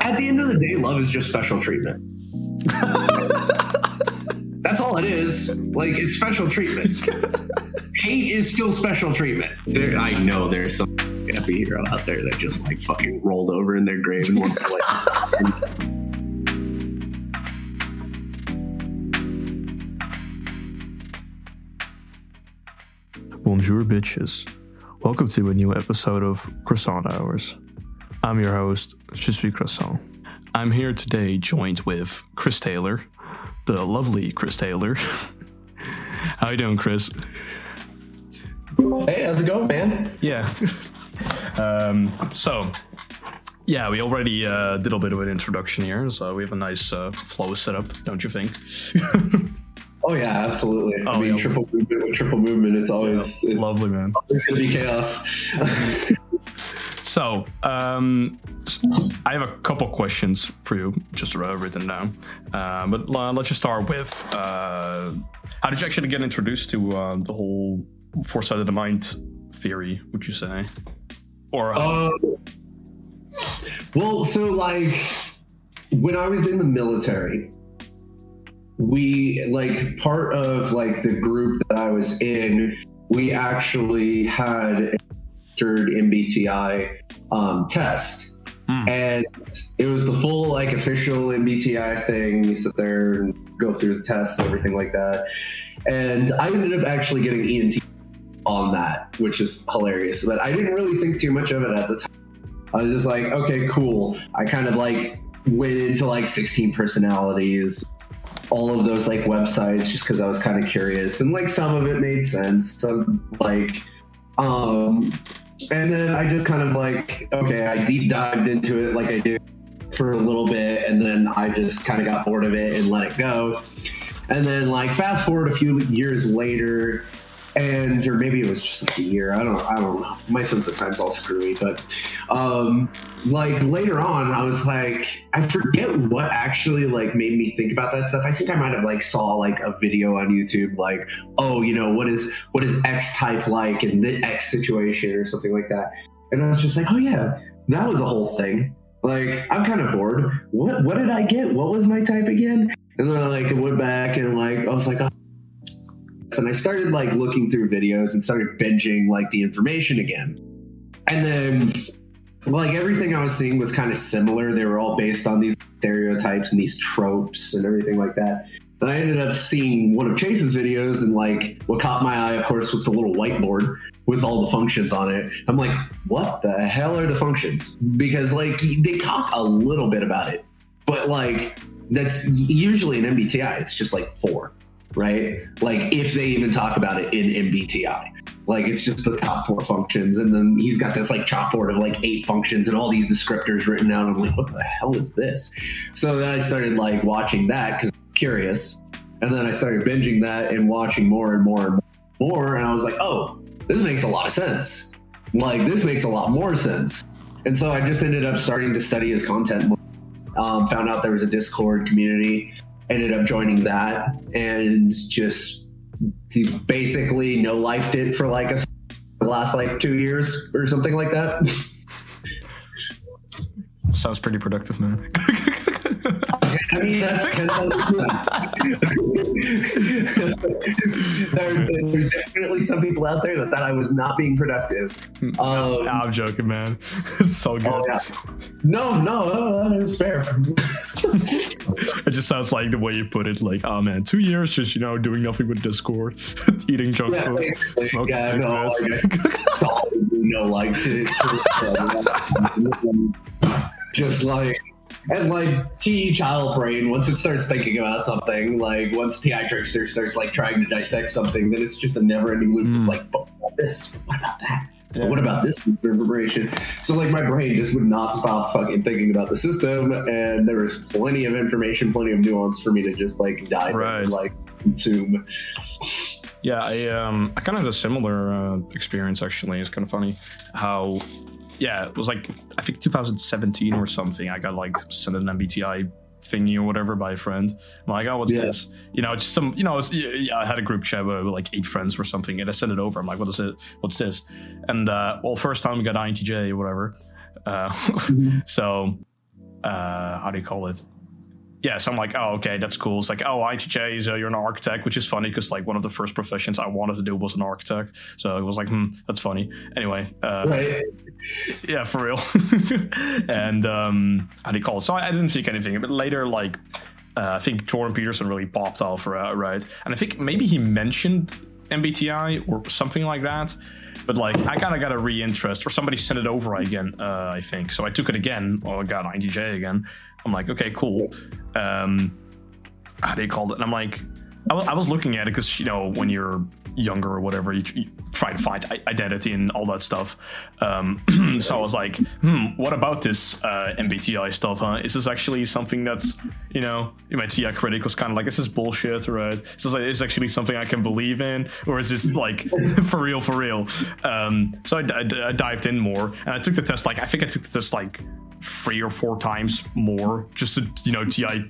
at the end of the day, love is just special treatment. That's all it is. Like it's special treatment. Hate is still special treatment. There, I know there's some happy hero out there that just like fucking rolled over in their grave and wants to like. Bonjour, bitches. Welcome to a new episode of Croissant Hours. I'm your host, Je suis Croissant. I'm here today joined with Chris Taylor, the lovely Chris Taylor. How you doing, Chris? Hey, how's it going, man? Yeah. um, so, yeah, we already uh, did a bit of an introduction here, so we have a nice uh, flow set up, don't you think? Oh yeah, absolutely. I Oh, mean, yeah. triple movement triple movement. It's always it's Lovely, man. always gonna be chaos. So, um, I have a couple questions for you, just uh, written down. Uh, but uh, let's just start with uh, how did you actually get introduced to uh, the whole four-sided the mind theory? Would you say, or Um, well, so like when I was in the military, we like part of like the group that I was in, we actually had entered MBTI um, test. Hmm. And it was the full like official MBTI thing. You sit there and go through the test and everything like that. And I ended up actually getting ENT on that, which is hilarious. But I didn't really think too much of it at the time. I was just like, okay, cool. I kind of like went into like 16 personalities, all of those like websites just because I was kind of curious. And like some of it made sense. Some like, um, and then I just kind of like, okay, I deep dived into it like I do for a little bit. And then I just kind of got bored of it and let it go. And then like fast forward a few years later, and or maybe it was just like a year. I don't I don't know. My sense of time's all screwy, but um like later on I was like I forget what actually like made me think about that stuff. I think I might have like saw like a video on YouTube like, oh, you know, what is what is X type like in the X situation or something like that. And I was just like, oh yeah, that was a whole thing. Like I'm kind of bored. What what did I get? What was my type again? And then I like went back and like I was like, oh, and I started like looking through videos and started binging like the information again. And then like everything I was seeing was kind of similar. They were all based on these stereotypes and these tropes and everything like that. And I ended up seeing one of Chase's videos, and like what caught my eye, of course, was the little whiteboard with all the functions on it. I'm like, what the hell are the functions? Because like they talk a little bit about it, but like that's usually in MBTI, it's just like four right? Like if they even talk about it in MBTI. Like it's just the top four functions, and then he's got this like chalkboard of like eight functions and all these descriptors written out. I'm like, what the hell is this? So then I started like watching that because curious, and then I started binging that and watching more and more and more, and I was like, oh, this makes a lot of sense. Like this makes a lot more sense. And so I just ended up starting to study his content. Um, found out there was a Discord community ended up joining that and just basically no life did for like a the last like two years or something like that. sounds pretty productive, man? I mean, that's kind of, there, there's definitely some people out there that thought I was not being productive. Um, I'm joking, man. It's so good. oh, yeah. No, no, no, that is fair. It just sounds like the way you put it, like, oh man, two years just you know doing nothing with Discord, eating junk Yeah, food, smoking Yeah, no, no life to, to just like and like T child brain once it starts thinking about something like once TI trickster starts like trying to dissect something then it's just a never ending loop Mm. of like but what about this what about that Yeah. what about this information so like my brain just would not stop fucking thinking about the system and there was plenty of information plenty of nuance for me to just like dive Right. and like consume Yeah, I um I kind of had a similar uh, experience actually. It's kind of funny how yeah, it was like I think 2017 or something. I got like sent an MBTI thingy or whatever by a friend. I'm like, oh, what's Yeah. this? You know, just some, you know, it's, yeah, I had a group chat with like eight friends or something, and I sent it over. I'm like, what is it? What's this? And uh, well, first time we got INTJ or whatever. Uh, so uh, how do you call it? Yeah, so I'm like, oh, okay, that's cool. It's like, oh, INTJ is uh, you're an architect, which is funny because like one of the first professions I wanted to do was an architect. So it was like, hmm, that's funny. Anyway, uh, Right. yeah, for real. and um, how do you call it? So I, I didn't think anything, but later, like, uh, I think Jordan Peterson really popped off, right? And I think maybe he mentioned MBTI or something like that. But like, I kind of got a re-interest, or somebody sent it over again. Uh, I think so. I took it again. Well, I got INTJ again. I'm like, okay, cool. Um, how do you call it? And I'm like, I was looking at it because you know when you're younger or whatever, you, you try to find i- identity and all that stuff. Um, so I was like, hmm, what about this uh, MBTI stuff? Huh? Is this actually something that's you know, see a critic was kind of like, is this is bullshit, right? Is this, like, is this actually something I can believe in, or is this like for real, for real? Um, so I, I- I dived in more, and I took the test. Like I think I took the test like three or four times more just to you know TI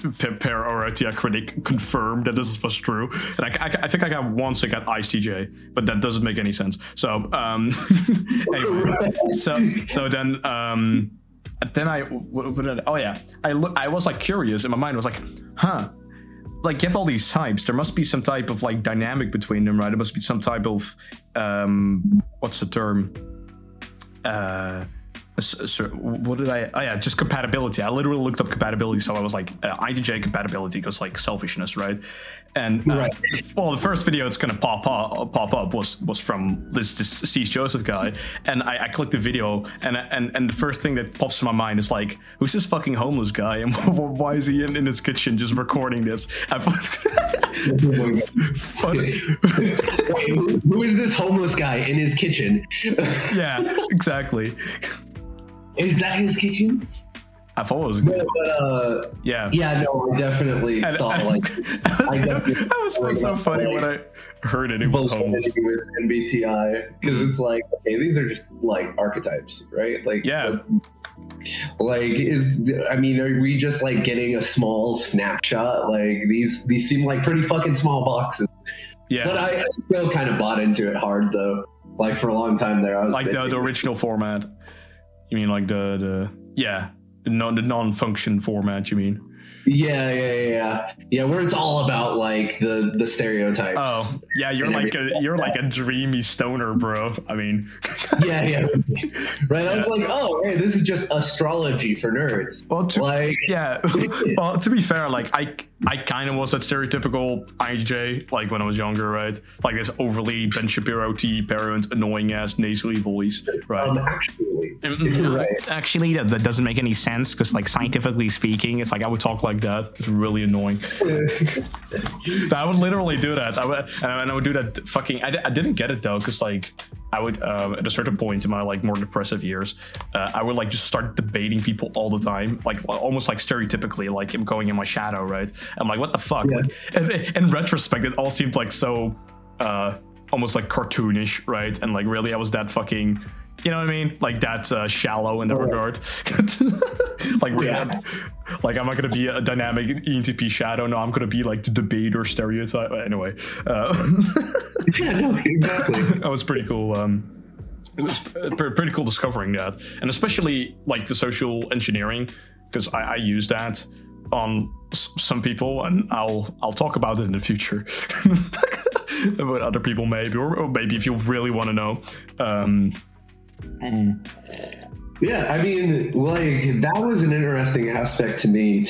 pair or a TI critic confirm that this was true. And I, I, I think I got once I got ICJ, but that doesn't make any sense. So um, anyway, so so then um, then I oh yeah. I look I was like curious. In my mind I was like huh. Like have all these types. There must be some type of like dynamic between them right? There must be some type of um what's the term? Uh so what did I? Oh yeah, just compatibility. I literally looked up compatibility, so I was like uh, INTJ compatibility because like selfishness, right? And uh, Right. well, the first video that's gonna pop up pop up was was from this this CS Joseph guy, and I, I clicked the video, and and and the first thing that pops in my mind is like, who's this fucking homeless guy, and why is he in, in his kitchen just recording this? I thought- funny. Wait, who is this homeless guy in his kitchen? yeah, exactly. is that his kitchen? I thought it was But, uh, yeah. yeah, no, I definitely And saw I, like I was, I definitely- that was so- so funny when I heard it. It was with MBTI because it's like okay, these are just like archetypes, right? Like Yeah. what- Like is I mean, are we just like getting a small snapshot? Like these these seem like pretty fucking small boxes. Yeah, But I, I still kind of bought into it hard though. Like for a long time there, I was like the, the original format. You mean like the the yeah the non the non-function format? You mean? Yeah, yeah, yeah, yeah. Yeah, where it's all about like the the stereotypes. Oh yeah, you're And like a everything. you're like a dreamy stoner, bro. I mean, yeah, yeah. Right. I was like, oh, hey, this is just astrology for nerds. well, to, Like, yeah. well, to be fair, like I I kind of was that stereotypical INJ like when I was younger, right? Like this overly Ben Shapiro, T parent, annoying ass nasally voice, right? um, actually, Mm, Right. Actually, that, that doesn't make any sense because, like, scientifically speaking, it's like I would talk like that. It's really annoying. I would literally do that. I would, and I would do that. Fucking, I, I didn't get it though, because like I would um, at a certain point in my like more depressive years, uh, I would like just start debating people all the time, like almost like stereotypically, like I'm going in my shadow, right? I'm like, what the fuck? Yeah. Like, and, in retrospect, it all seemed like so, uh, almost like cartoonish, right? And like really, I was that fucking. You know what I mean? Like that's uh, shallow in that Right. regard. like, Yeah. like I'm not gonna be a dynamic ENTP shadow. No, I'm gonna be like the debate or stereotype. Anyway, uh, yeah, no, exactly. that was pretty cool. Um, it was pre- pretty cool discovering that, and especially like the social engineering because I, I use that on s- some people, and I'll I'll talk about it in the future. about other people maybe, or, or maybe if you really want to know. Um, Mm. Yeah, I mean, like that was an interesting aspect to me.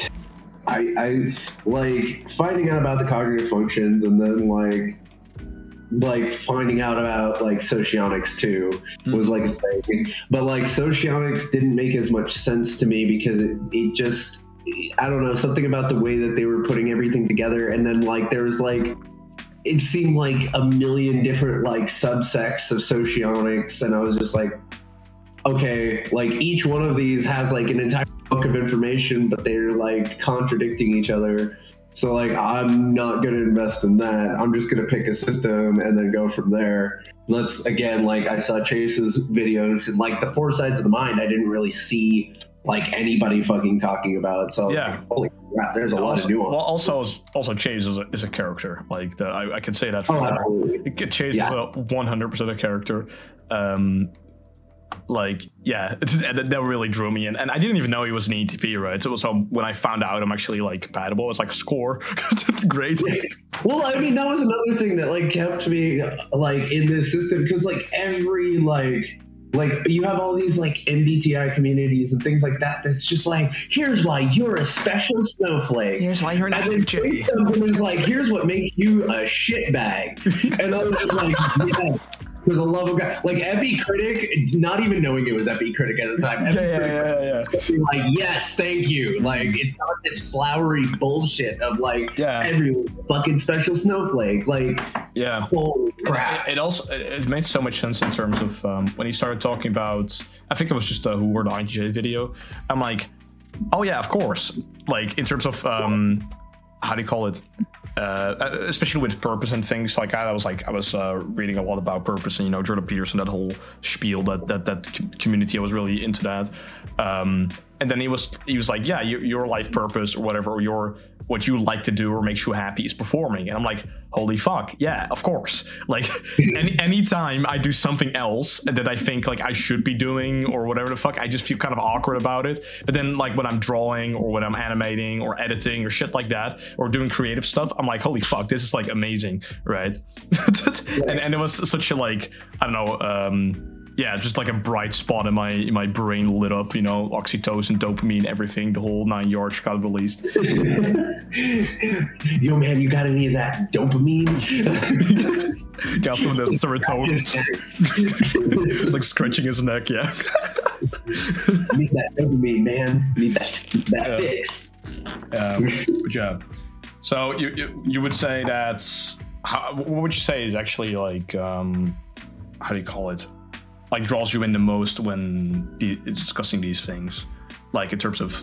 I like finding out about the cognitive functions, and then like, like finding out about like socionics too hmm. was like a thing. But like socionics didn't make as much sense to me because it, it just, I don't know, something about the way that they were putting everything together, and then like there was like. It seemed like a million different like subsects of socionics, and I was just like, okay, like each one of these has like an entire book of information, but they're like contradicting each other. So like I'm not gonna invest in that. I'm just gonna pick a system and then go from there. Let's again, like I saw Chase's videos and like the four sides of the mind, I didn't really see like anybody fucking talking about. So Yeah. like, holy crap, there's a lot of nuance. Well, also, also Chase is a, is a character. Like the, I, I can say that. For oh, absolutely. Chase Yeah. is a 100% a character. Um, like yeah that, that really drew me in and i didn't even know he was an entp right so, so when i found out i'm actually like compatible it's like score great well i mean that was another thing that like kept me like in this system because like every like like you have all these like MBTI communities and things like that. That's just like, here's why you're a special snowflake. Here's why you're an and then and is like, here's what makes you a shitbag. And I was just like, yeah for the love of God. Like Epi Critic, not even knowing it was Epi Critic at the time. yeah, yeah, yeah, yeah, Like, yes, thank you. Like, it's not this flowery bullshit of like yeah. every fucking special snowflake. Like, yeah, holy crap. It, it also it made so much sense in terms of um, when he started talking about. I think it was just a Who Were the INTJ video. I'm like, oh yeah, of course. Like in terms of um, how do you call it? Uh, especially with purpose and things like that. I was like, I was uh, reading a lot about purpose and you know Jordan Peterson, that whole spiel, that that that community. I was really into that. Um, and then he was he was like, yeah, your, your life purpose or whatever, or your what you like to do or makes you happy is performing. And I'm like, holy fuck, yeah, of course. Like any anytime I do something else that I think like I should be doing or whatever the fuck, I just feel kind of awkward about it. But then like when I'm drawing or when I'm animating or editing or shit like that or doing creative stuff, I'm like, holy fuck, this is like amazing, right? and and it was such a like I don't know. um yeah, just like a bright spot in my in my brain lit up. You know, oxytocin, dopamine, everything. The whole nine yards got released. Yo, man, you got any of that dopamine? got some of that serotonin. like scratching his neck. Yeah. Need that dopamine, man. Need that that fix. Um, good job. So you, you you would say that's how, what would you say is actually like um, how do you call it? Like draws you in the most when it's discussing these things. Like in terms of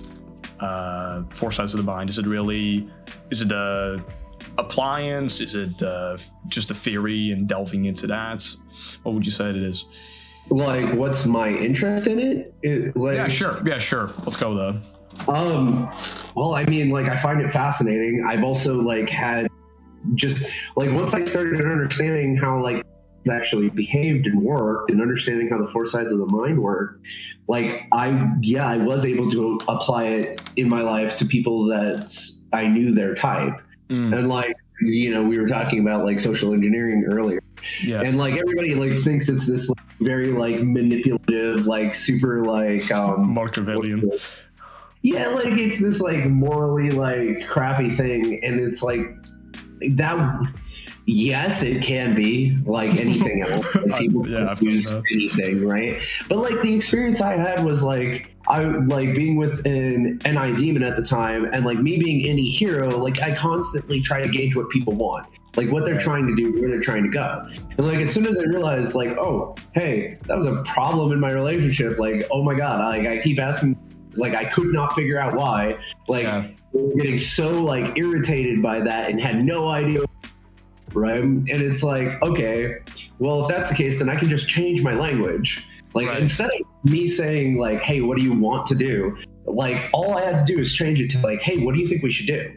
uh four sides of the mind is it really is it a appliance? Is it uh, just a theory and delving into that? What would you say it is? Like what's my interest in it, it like, yeah sure. Yeah sure. Let's go though um well i mean like i find it fascinating. I've also like had just like once i started understanding how like actually behaved and worked and understanding how the four sides of the mind work like i yeah i was able to apply it in my life to people that i knew their type mm. and like you know we were talking about like social engineering earlier yeah. and like everybody like thinks it's this like, very like manipulative like super like um machiavellian yeah like it's this like morally like crappy thing and it's like that yes, it can be like anything else. People yeah, use anything, right? But like the experience I had was like I like being with an NI demon at the time, and like me being Ne hero. Like I constantly try to gauge what people want, like what they're trying to do, where they're trying to go. And like as soon as I realized, like, oh, hey, that was a problem in my relationship. Like, oh my god, like I keep asking, like I could not figure out why. Like. Yeah. Getting so like irritated by that and had no idea right? And it's like, okay, well, if that's the case, then I can just change my language. Like right. instead of me saying like, hey, what do you want to do? Like all I had to do is change it to like, hey, what do you think we should do?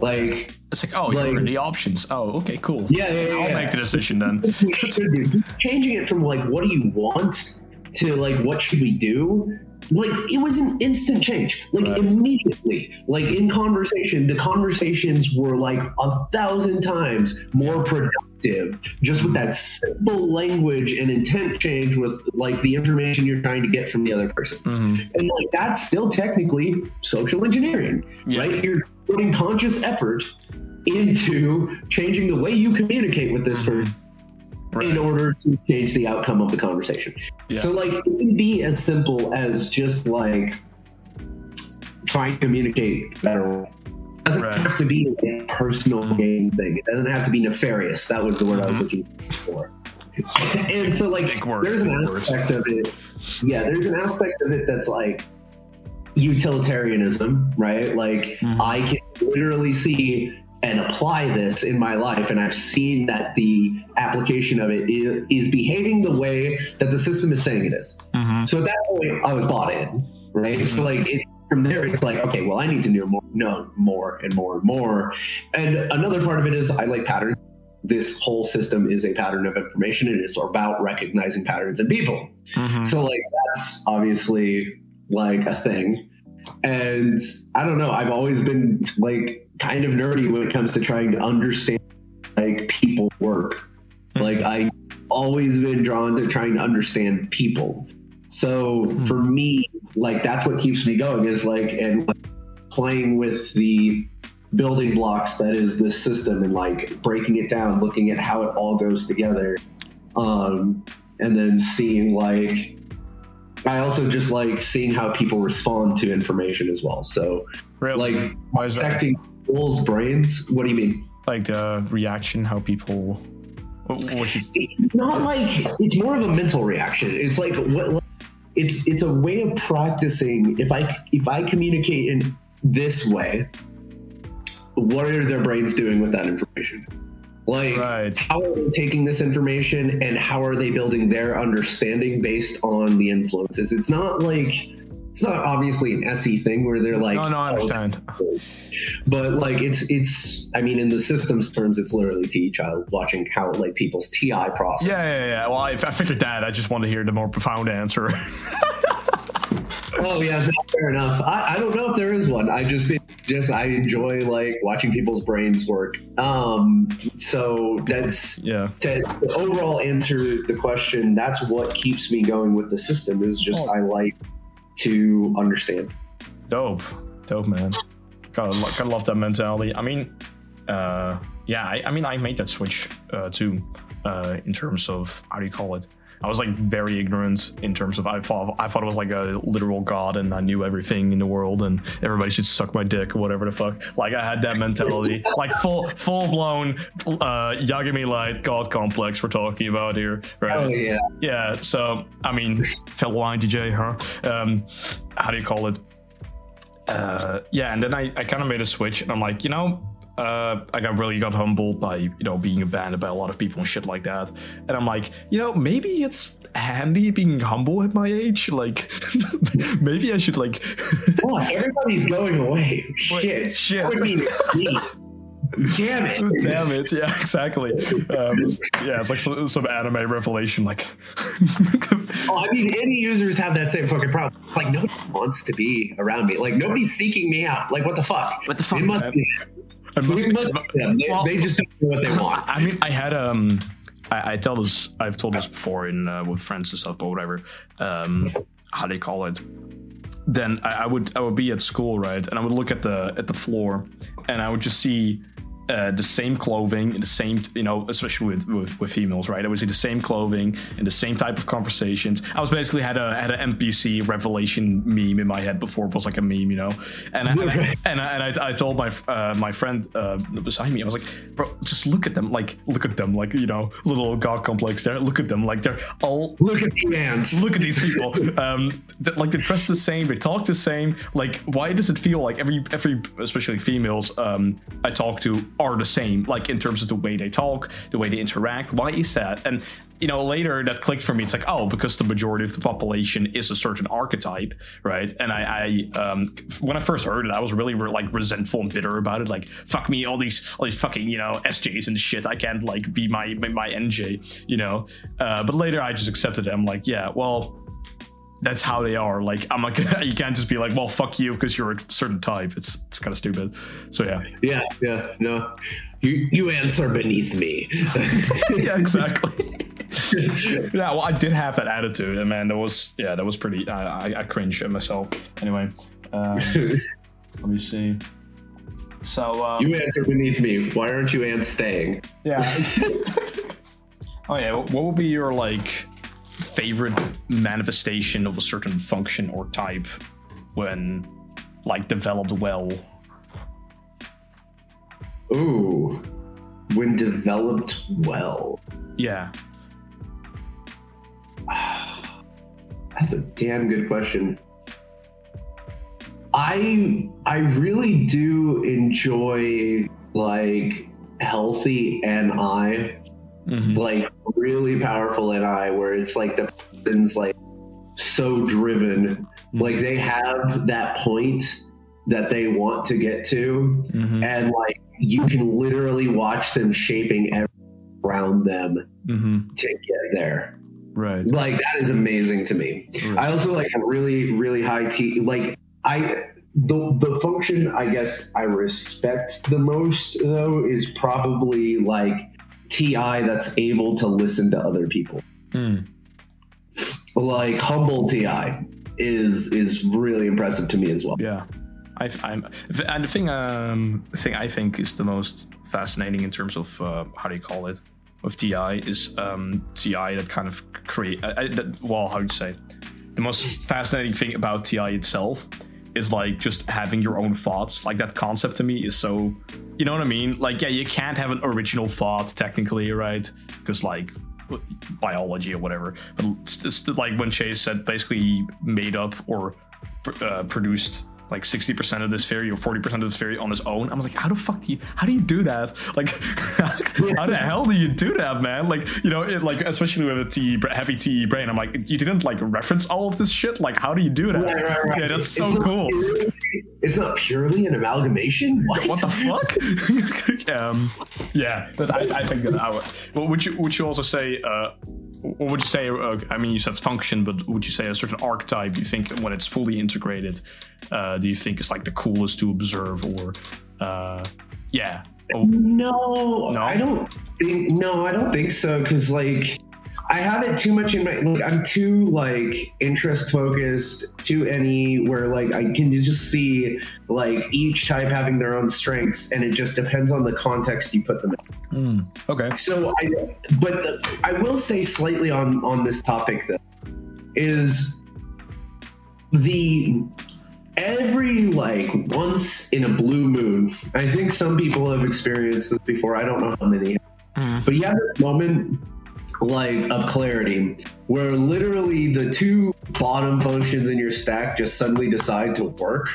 Like it's like, oh, like, you're the options. Oh, okay, cool. Yeah, yeah, yeah I'll yeah. make the decision then. Changing it from like, what do you want to like, what should we do? Like it was an instant change like right. immediately like in conversation the conversations were like a thousand times more productive just with that simple language and intent change with like the information you're trying to get from the other person mm-hmm. and like that's still technically social engineering yeah. right you're putting conscious effort into changing the way you communicate with this person right. in order to change the outcome of the conversation. Yeah. So like it can be as simple as just like trying to communicate better. It doesn't right. have to be a personal mm-hmm. game thing. It doesn't have to be nefarious. That was the word. I was mm-hmm. looking for. and so like there's an aspect of it. Yeah, there's an aspect of it that's like utilitarianism, right? Like mm-hmm. I can literally see and apply this in my life and i've seen that the application of it is, is behaving the way that the system is saying it is. Mm-hmm. so at that point i was bought in right mm-hmm. so like it, from there it's like okay well i need to know more know more and more and more and another part of it is i like patterns this whole system is a pattern of information. It is about recognizing patterns in people. Mhm. So like that's obviously like a thing. And I don't know, I've always been like kind of nerdy when it comes to trying to understand like people work. Like I always been drawn to trying to understand people. So Hmm. for me, like that's what keeps me going is like and like, playing with the building blocks that is this system and like breaking it down, looking at how it all goes together. Um and then seeing like I also just like seeing how people respond to information as well. So Really? like Why is that? dissecting people's brains. What do you mean? Like the reaction, how people. What, what you, It's not like it's more of a mental reaction. It's like what like, it's it's a way of practicing. If I if I communicate in this way, what are their brains doing with that information? Like right. how are they taking this information and how are they building their understanding based on the influences? It's not like it's not obviously an SE thing where they're like, no, no, I oh, understand. but like it's it's I mean in the systems terms it's literally TE child watching how like people's TI process. Yeah, yeah, yeah. Well, I, I figured that. I just want to hear the more profound answer. Oh yeah, fair enough. I, I don't know if there is one. I just just I enjoy like watching people's brains work. Um so that's yeah. to overall answer the question, that's what keeps me going with the system is just Oh. I like to understand. Dope. Dope, man. Gotta, gotta love that mentality. I mean, uh, yeah, I, I mean, I made that switch uh, too, uh, in terms of how do you call it? I was like very ignorant in terms of I thought I thought it was like a literal god and I knew everything in the world and everybody should suck my dick or whatever the fuck. Like I had that mentality, like full full blown uh, Yagami Light god complex we're talking about here, right? Oh yeah. Yeah, so I mean, fellow IDJ, huh? Um, how do you call it? Uh, yeah, and then I, I kind of made a switch, and I'm like, you know, uh, I got really got humbled by you know being abandoned by a lot of people and shit like that, and I'm like, you know, maybe it's handy being humble at my age. Like, maybe I should like, Oh, everybody's going away. Wait, Shit. shit. What do you mean. Damn it. damn it, yeah, exactly. Um, yeah, it's like some, some anime revelation, like. Oh, I mean, any users have that same fucking problem. Like, nobody wants to be around me. Like, nobody's seeking me out. Like, what the fuck? What the fuck, It must man? be. I must must. They, Well- they just don't know what they want. I mean, I had um, I, I tell this, I've told this before in uh, with friends and stuff, but whatever. Um, how do you call it? Then I, I would I would be at school, right, and I would look at the at the floor, and I would just see. Uh, the same clothing, the same, you know, especially with, with with females, right? I would see the same clothing and the same type of conversations. I was basically had a had an NPC revelation meme in my head before it was like a meme, you know. And I, and I, and I, and I, I told my uh, my friend uh, beside me, I was like, bro, just look at them, like look at them, like you know, little god complex there. Look at them, like they're all Look at the ants. look at these people um like they dress the same they talk the same like why does it feel like every every especially females um i talk to are the same like in terms of the way they talk the way they interact why is that? And you know later that clicked for me it's like oh because the majority of the population is a certain archetype right? And i i um when i first heard it i was really like resentful and bitter about it like fuck me all these all these fucking you know sjs and shit i can't like be my my, my nj you know? Uh, but later i just accepted it. I'm like yeah well that's how they are. Like I'm like. You can't just be like, well, fuck you because you're a certain type. It's it's kind of stupid. So yeah. Yeah, yeah, no. You, you ants are beneath me. yeah, exactly. yeah, well, I did have that attitude, and man, that was yeah, that was pretty. I I, I cringe at myself. Anyway, um, let me see. So um, you ants are beneath me. Why aren't you ants staying? yeah. oh yeah, what would be your like favorite manifestation of a certain function or type when like developed well? Ooh, when developed well. Yeah. That's a damn good question. I I really do enjoy like healthy NI, Mhm. like really powerful in I, where it's like the person's like so driven, like they have that point that they want to get to, Mhm. and like you can literally watch them shaping every around them Mm-hmm. to get there. Right. Like that is amazing to me. I also like really, really high T. Like I, the the function I guess I respect the most though is probably like TI that's able to listen to other people. Mm. Like humble TI is is really impressive to me as well. Yeah. I, I'm, and the thing, um, the thing I think is the most fascinating in terms of uh, how do you call it with TI is um, TI that kind of create. I, that, well, how do you say? The most fascinating thing about TI itself is like just having your own thoughts. Like that concept to me is so, you know what I mean? Like yeah, you can't have an original thought technically, right? Because like biology or whatever. But it's, like when Chase said basically made up or uh, produced like 60% of this theory or 40% of this theory on his own. I'm like, how the fuck do you, how do you do that? Like, how the hell do you do that, man? Like, you know, it, like, especially with a TE, heavy TE brain, I'm like, you didn't like reference all of this shit? Like, how do you do that? Right, right, right. Yeah, that's It's so cool. purely- it's not purely an amalgamation. What, What the fuck? um, yeah, but I, I think that I would. Well, would you would you also say? Uh, what would you say? Uh, I mean, you said function, but would you say a certain archetype? Do you think when it's fully integrated, uh, do you think it's like the coolest to observe, or uh, yeah? Oh, No, No? I don't think. No, I don't think so. Because like, I have it too much in my. Like, I'm too like interest focused. to any where like I can just see like each type having their own strengths, and it just depends on the context you put them in. hmm, okay. So I, but the, I will say slightly on on this topic though, is the every like once in a blue moon. I think some people have experienced this before. I don't know how many, Mhm. but you have this moment like of clarity where literally the two bottom functions in your stack just suddenly decide to work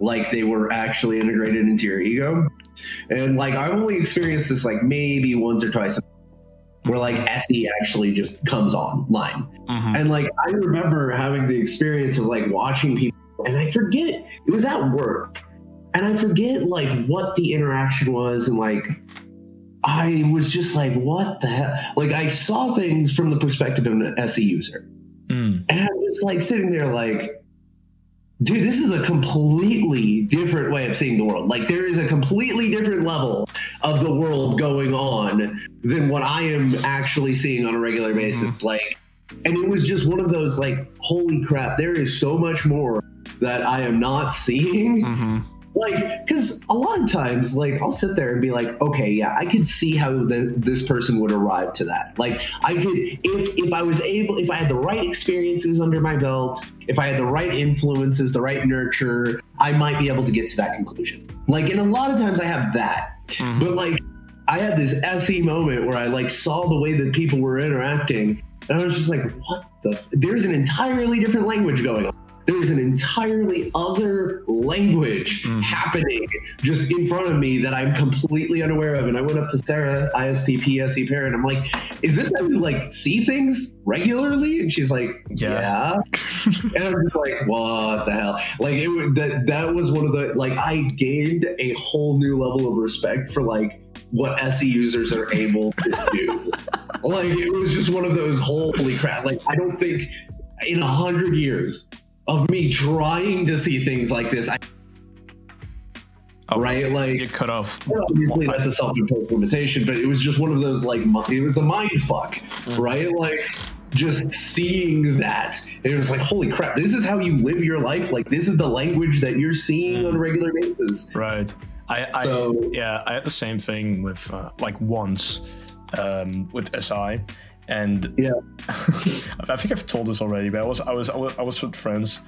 like they were actually integrated into your ego and like i've only experienced this like maybe once or twice where like SE actually just comes online Mhm. and like I remember having the experience of like watching people, and I forget it was at work, and I forget like what the interaction was, and like I was just like, what the hell? Like I saw things from the perspective of an SE user, Mm. and I was like sitting there like. Dude, this is a completely different way of seeing the world. Like, there is a completely different level of the world going on than what I am actually seeing on a regular basis. Like, and it was just one of those like holy crap there is so much more that i am not seeing Mhm. Like because a lot of times like i'll sit there and be like okay yeah i could see how the, this person would arrive to that like i could if if i was able if i had the right experiences under my belt if i had the right influences the right nurture i might be able to get to that conclusion like and a lot of times i have that Mhm. but like I had this SE moment where I like saw the way that people were interacting, and I was just like, "What the? F-? There's an entirely different language going on. There's an entirely other language Mhm. happening just in front of me that I'm completely unaware of." And I went up to Sarah, ISTP SE parent. I'm like, "Is this how you like see things regularly?" And she's like, Yeah. "Yeah." and I'm just like, what the hell? Like it was that that was one of the like I gained a whole new level of respect for like what SE users are able to do. like it was just one of those holy crap. Like I don't think in a hundred years of me trying to see things like this, I, Oh, right? Like Get cut off. obviously that's a self-imposed limitation, but it was just one of those like it was a mind fuck, right? Like just seeing that, it was like holy crap, this is how you live your life. Like this is the language that you're seeing on a regular basis. Right. I, I So- yeah, I had the same thing with uh, like once um, with SI, and Yeah. I think I've told this already, but I was I was I was, with friends,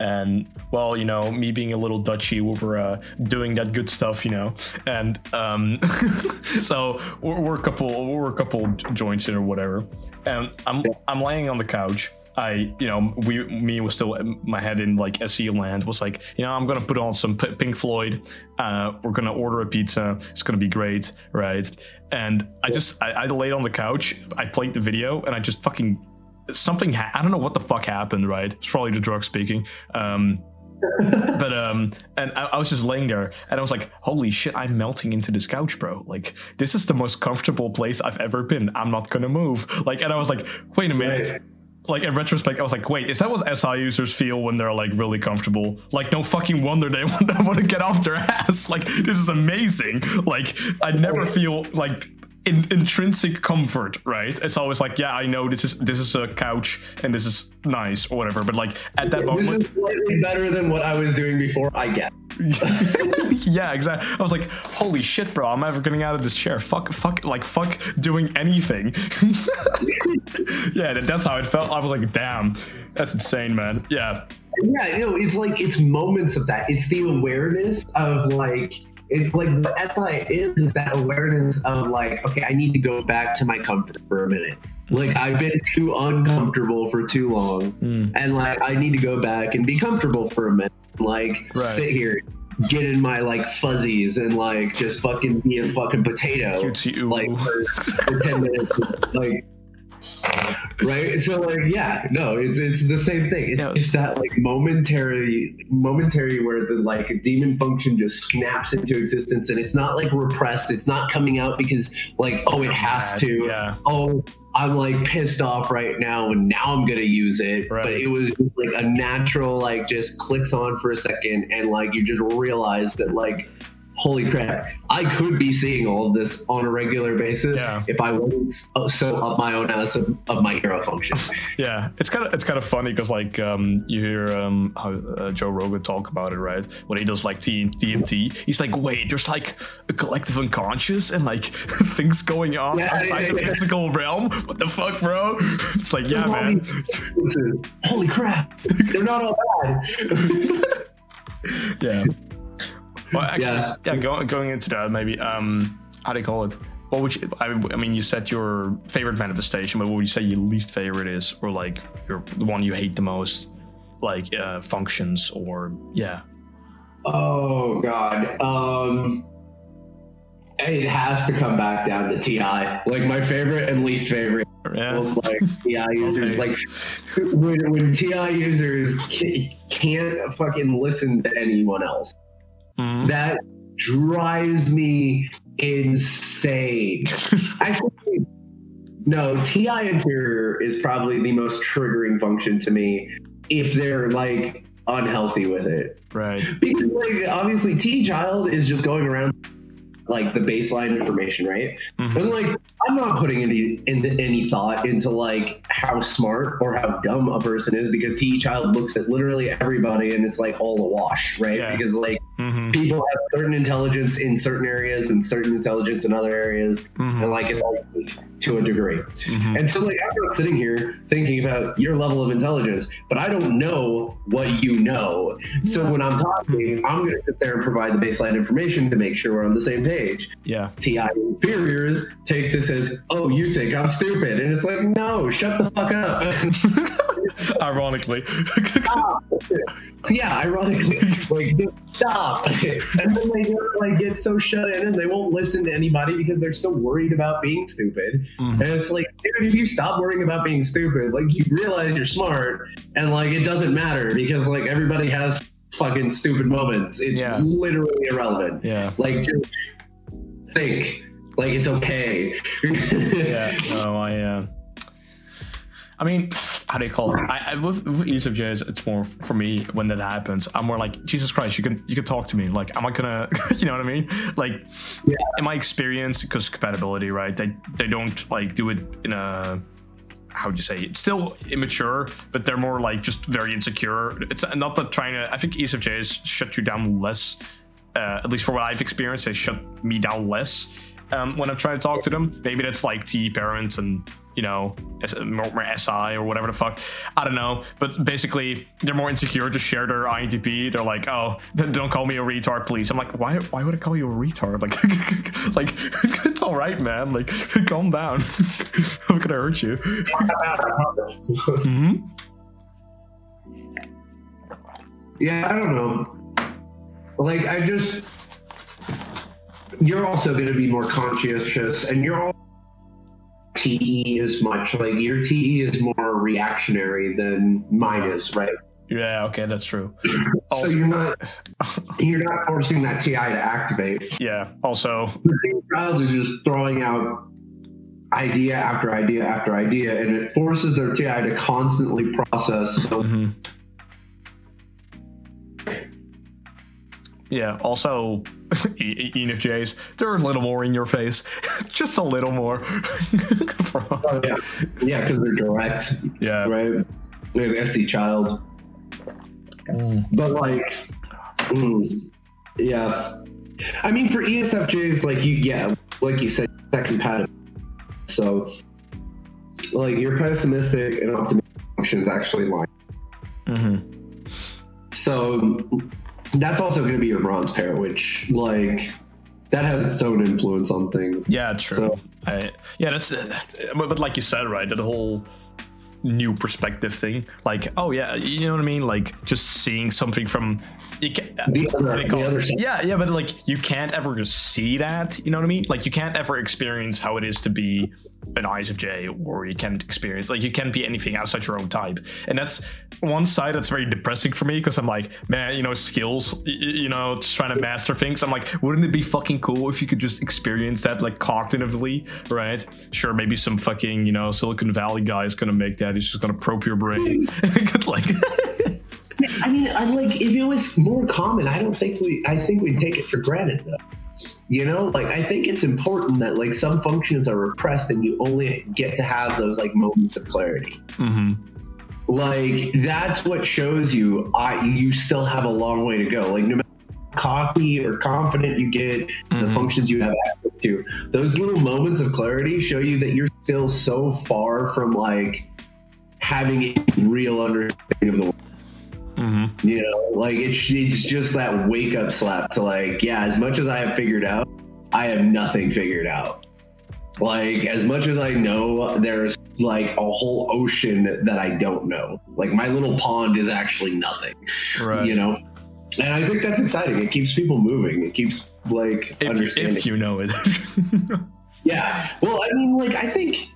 and well, you know, me being a little Dutchy, we were uh, doing that good stuff, you know, and um, so we're, we're a couple we're a couple joints in or whatever, and I'm I'm laying on the couch. I, you know, we, me was still my head in like SE land. Was like, you know, I'm gonna put on some P- Pink Floyd. Uh, we're gonna order a pizza. It's gonna be great, right? And I just, I, I laid on the couch. I played the video, and I just fucking something. Ha- I don't know what the fuck happened. Right? It's probably the drug speaking. Um, but um, and I, I, was just laying there, and I was like, "Holy shit, I'm melting into this couch, bro! Like, this is the most comfortable place I've ever been. I'm not gonna move." Like, and I was like, "Wait a minute." Like in retrospect, I was like, "Wait, is that what SI users feel when they're like really comfortable? Like, no fucking wonder they want, to get off their ass. Like, this is amazing. Like, I never feel like in, intrinsic comfort, right? It's always like, yeah, I know this is this is a couch and this is nice or whatever, but like at that moment, this is slightly better than what I was doing before. I get. yeah, exactly. I was like, holy shit, bro! I'm never getting out of this chair. Fuck, fuck, like fuck doing anything. yeah, that's how it felt. I was like, damn, that's insane, man. Yeah. Yeah, you know, it's like it's moments of that. It's the awareness of like it, like what SI is is that awareness of like, okay, I need to go back to my comfort for a minute. Like I've been too uncomfortable for too long, mm. and like I need to go back and be comfortable for a minute. Like right. sit here, get in my like fuzzies, and like just fucking be a fucking potato, like for, for ten minutes, like right so like yeah no it's it's the same thing it's yeah. just that like momentary momentary where the like demon function just snaps into existence and it's not like repressed it's not coming out because like oh it has to yeah. oh i'm like pissed off right now and now i'm gonna use it right. but it was like a natural like just clicks on for a second and like you just realize that like holy crap, I could be seeing all of this on a regular basis yeah. if I wasn't so up my own ass of, of my hero function. yeah, it's kind of it's kind of funny because like um, you hear um, how, uh, Joe Rogan talk about it, right? When he does like DMT, he's like, wait, there's like a collective unconscious and like things going on yeah, outside yeah, the physical realm. What the fuck, bro? It's like, yeah, man. Holy crap, they're not all bad. yeah. Well, actually, yeah, yeah going, going into that, maybe, um, how do you call it? What would you, I, I mean, you said your favorite manifestation, but what would you say your least favorite is, or like your the one you hate the most, like uh, functions, or yeah? Oh God, um, it has to come back down to Ti. Like my favorite and least favorite. Yeah. like Ti users, like when, when Ti users can't fucking listen to anyone else. Mm-hmm. That drives me insane. Actually, no, TI inferior is probably the most triggering function to me if they're like unhealthy with it. Right. Because like obviously T child is just going around like the baseline information, right? Mm-hmm. And like I'm not putting any into any thought into like how smart or how dumb a person is because TE Child looks at literally everybody and it's like all a wash, right? Yeah. Because like mm-hmm. People have certain intelligence in certain areas and certain intelligence in other areas, mm-hmm. and like it's all to a degree. Mm-hmm. And so like I'm not sitting here thinking about your level of intelligence, but I don't know what you know. So when I'm talking, I'm going to sit there and provide the baseline information to make sure we're on the same page. Yeah. TI inferiors take this as, oh, you think I'm stupid. And it's like, no, shut the fuck up. Ironically. yeah, ironically. Like, stop. and then they just, like get so shut in and they won't listen to anybody because they're so worried about being stupid. Mm-hmm. And it's like, dude, if you stop worrying about being stupid, like you realize you're smart and like it doesn't matter because like everybody has fucking stupid moments. It's yeah. literally irrelevant. Yeah. Like just think like it's okay. yeah, no, I. Uh, I mean, how do you call it? I, I with, with ESFJs, it's more for me when that happens. I'm more like Jesus Christ. You can you can talk to me. Like, am I gonna? you know what I mean? Like, yeah. in my experience, because compatibility, right? They they don't like do it in a how would you say it's still immature but they're more like just very insecure it's not that trying to i think esfjs shut you down less uh, at least for what i've experienced they shut me down less um, when I'm trying to talk to them. Maybe that's like T parents and you know more, more SI or whatever the fuck. I don't know, but basically they're more insecure to share their INTP. They're like, oh, don't call me a retard, please. I'm like, why? Why would I call you a retard? Like, like it's all right, man. Like, calm down. I'm gonna hurt you. mm-hmm. Yeah, I don't know. Like, I just you're also going to be more conscientious and you're all TE as much like your TE is more reactionary than mine is, right? Yeah, okay, that's true. so you're not you're not forcing that TI to activate. Yeah. Also, the child is just throwing out idea after idea after idea, and it forces their TI to constantly process. So mhm. Yeah. Also, E- E- ENFJs, they're a little more in your face, just a little more. oh, yeah, yeah, because they're direct, yeah. right? An SE child, but like, mm, yeah. I mean, for ESFJs, like you, yeah, like you said, that compatible. So, like, your pessimistic and optimistic functions actually line. Mhm. So that's also going to be your bronze pair, which like that has its own influence on things. Yeah, true. So- I, yeah, that's, that's but, but like you said, right? That whole new perspective thing, like, oh yeah, you know what I mean? Like just seeing something from can, The uh, what other, the other side. Yeah, yeah, but like you can't ever just see that. You know what I mean? Like you can't ever experience how it is to be an ISFJ, or you can't experience like you can't be anything outside your own type. And that's one side that's very depressing for me because I'm like, man, you know, skills, y- you know, just trying to master things. I'm like, wouldn't it be fucking cool if you could just experience that like cognitively, right? Sure, maybe some fucking you know Silicon Valley guy is gonna make that. He's just gonna probe your brain, like. I mean, I like if it was more common, I don't think we. I think we'd take it for granted though. You know, like I think it's important that like some functions are repressed and you only get to have those like moments of clarity. hmm like that's what shows you i you still have a long way to go like no matter how cocky or confident you get the Mhm. functions you have access to those little moments of clarity show you that you're still so far from like having a real understanding of the world hmm you know like it's, it's just that wake up slap to like yeah as much as i have figured out i have nothing figured out like as much as i know there's like a whole ocean that i don't know like my little pond is actually nothing Right. you know and i think that's exciting it keeps people moving it keeps like if, understanding if you know it. yeah. Well, I mean, like, I think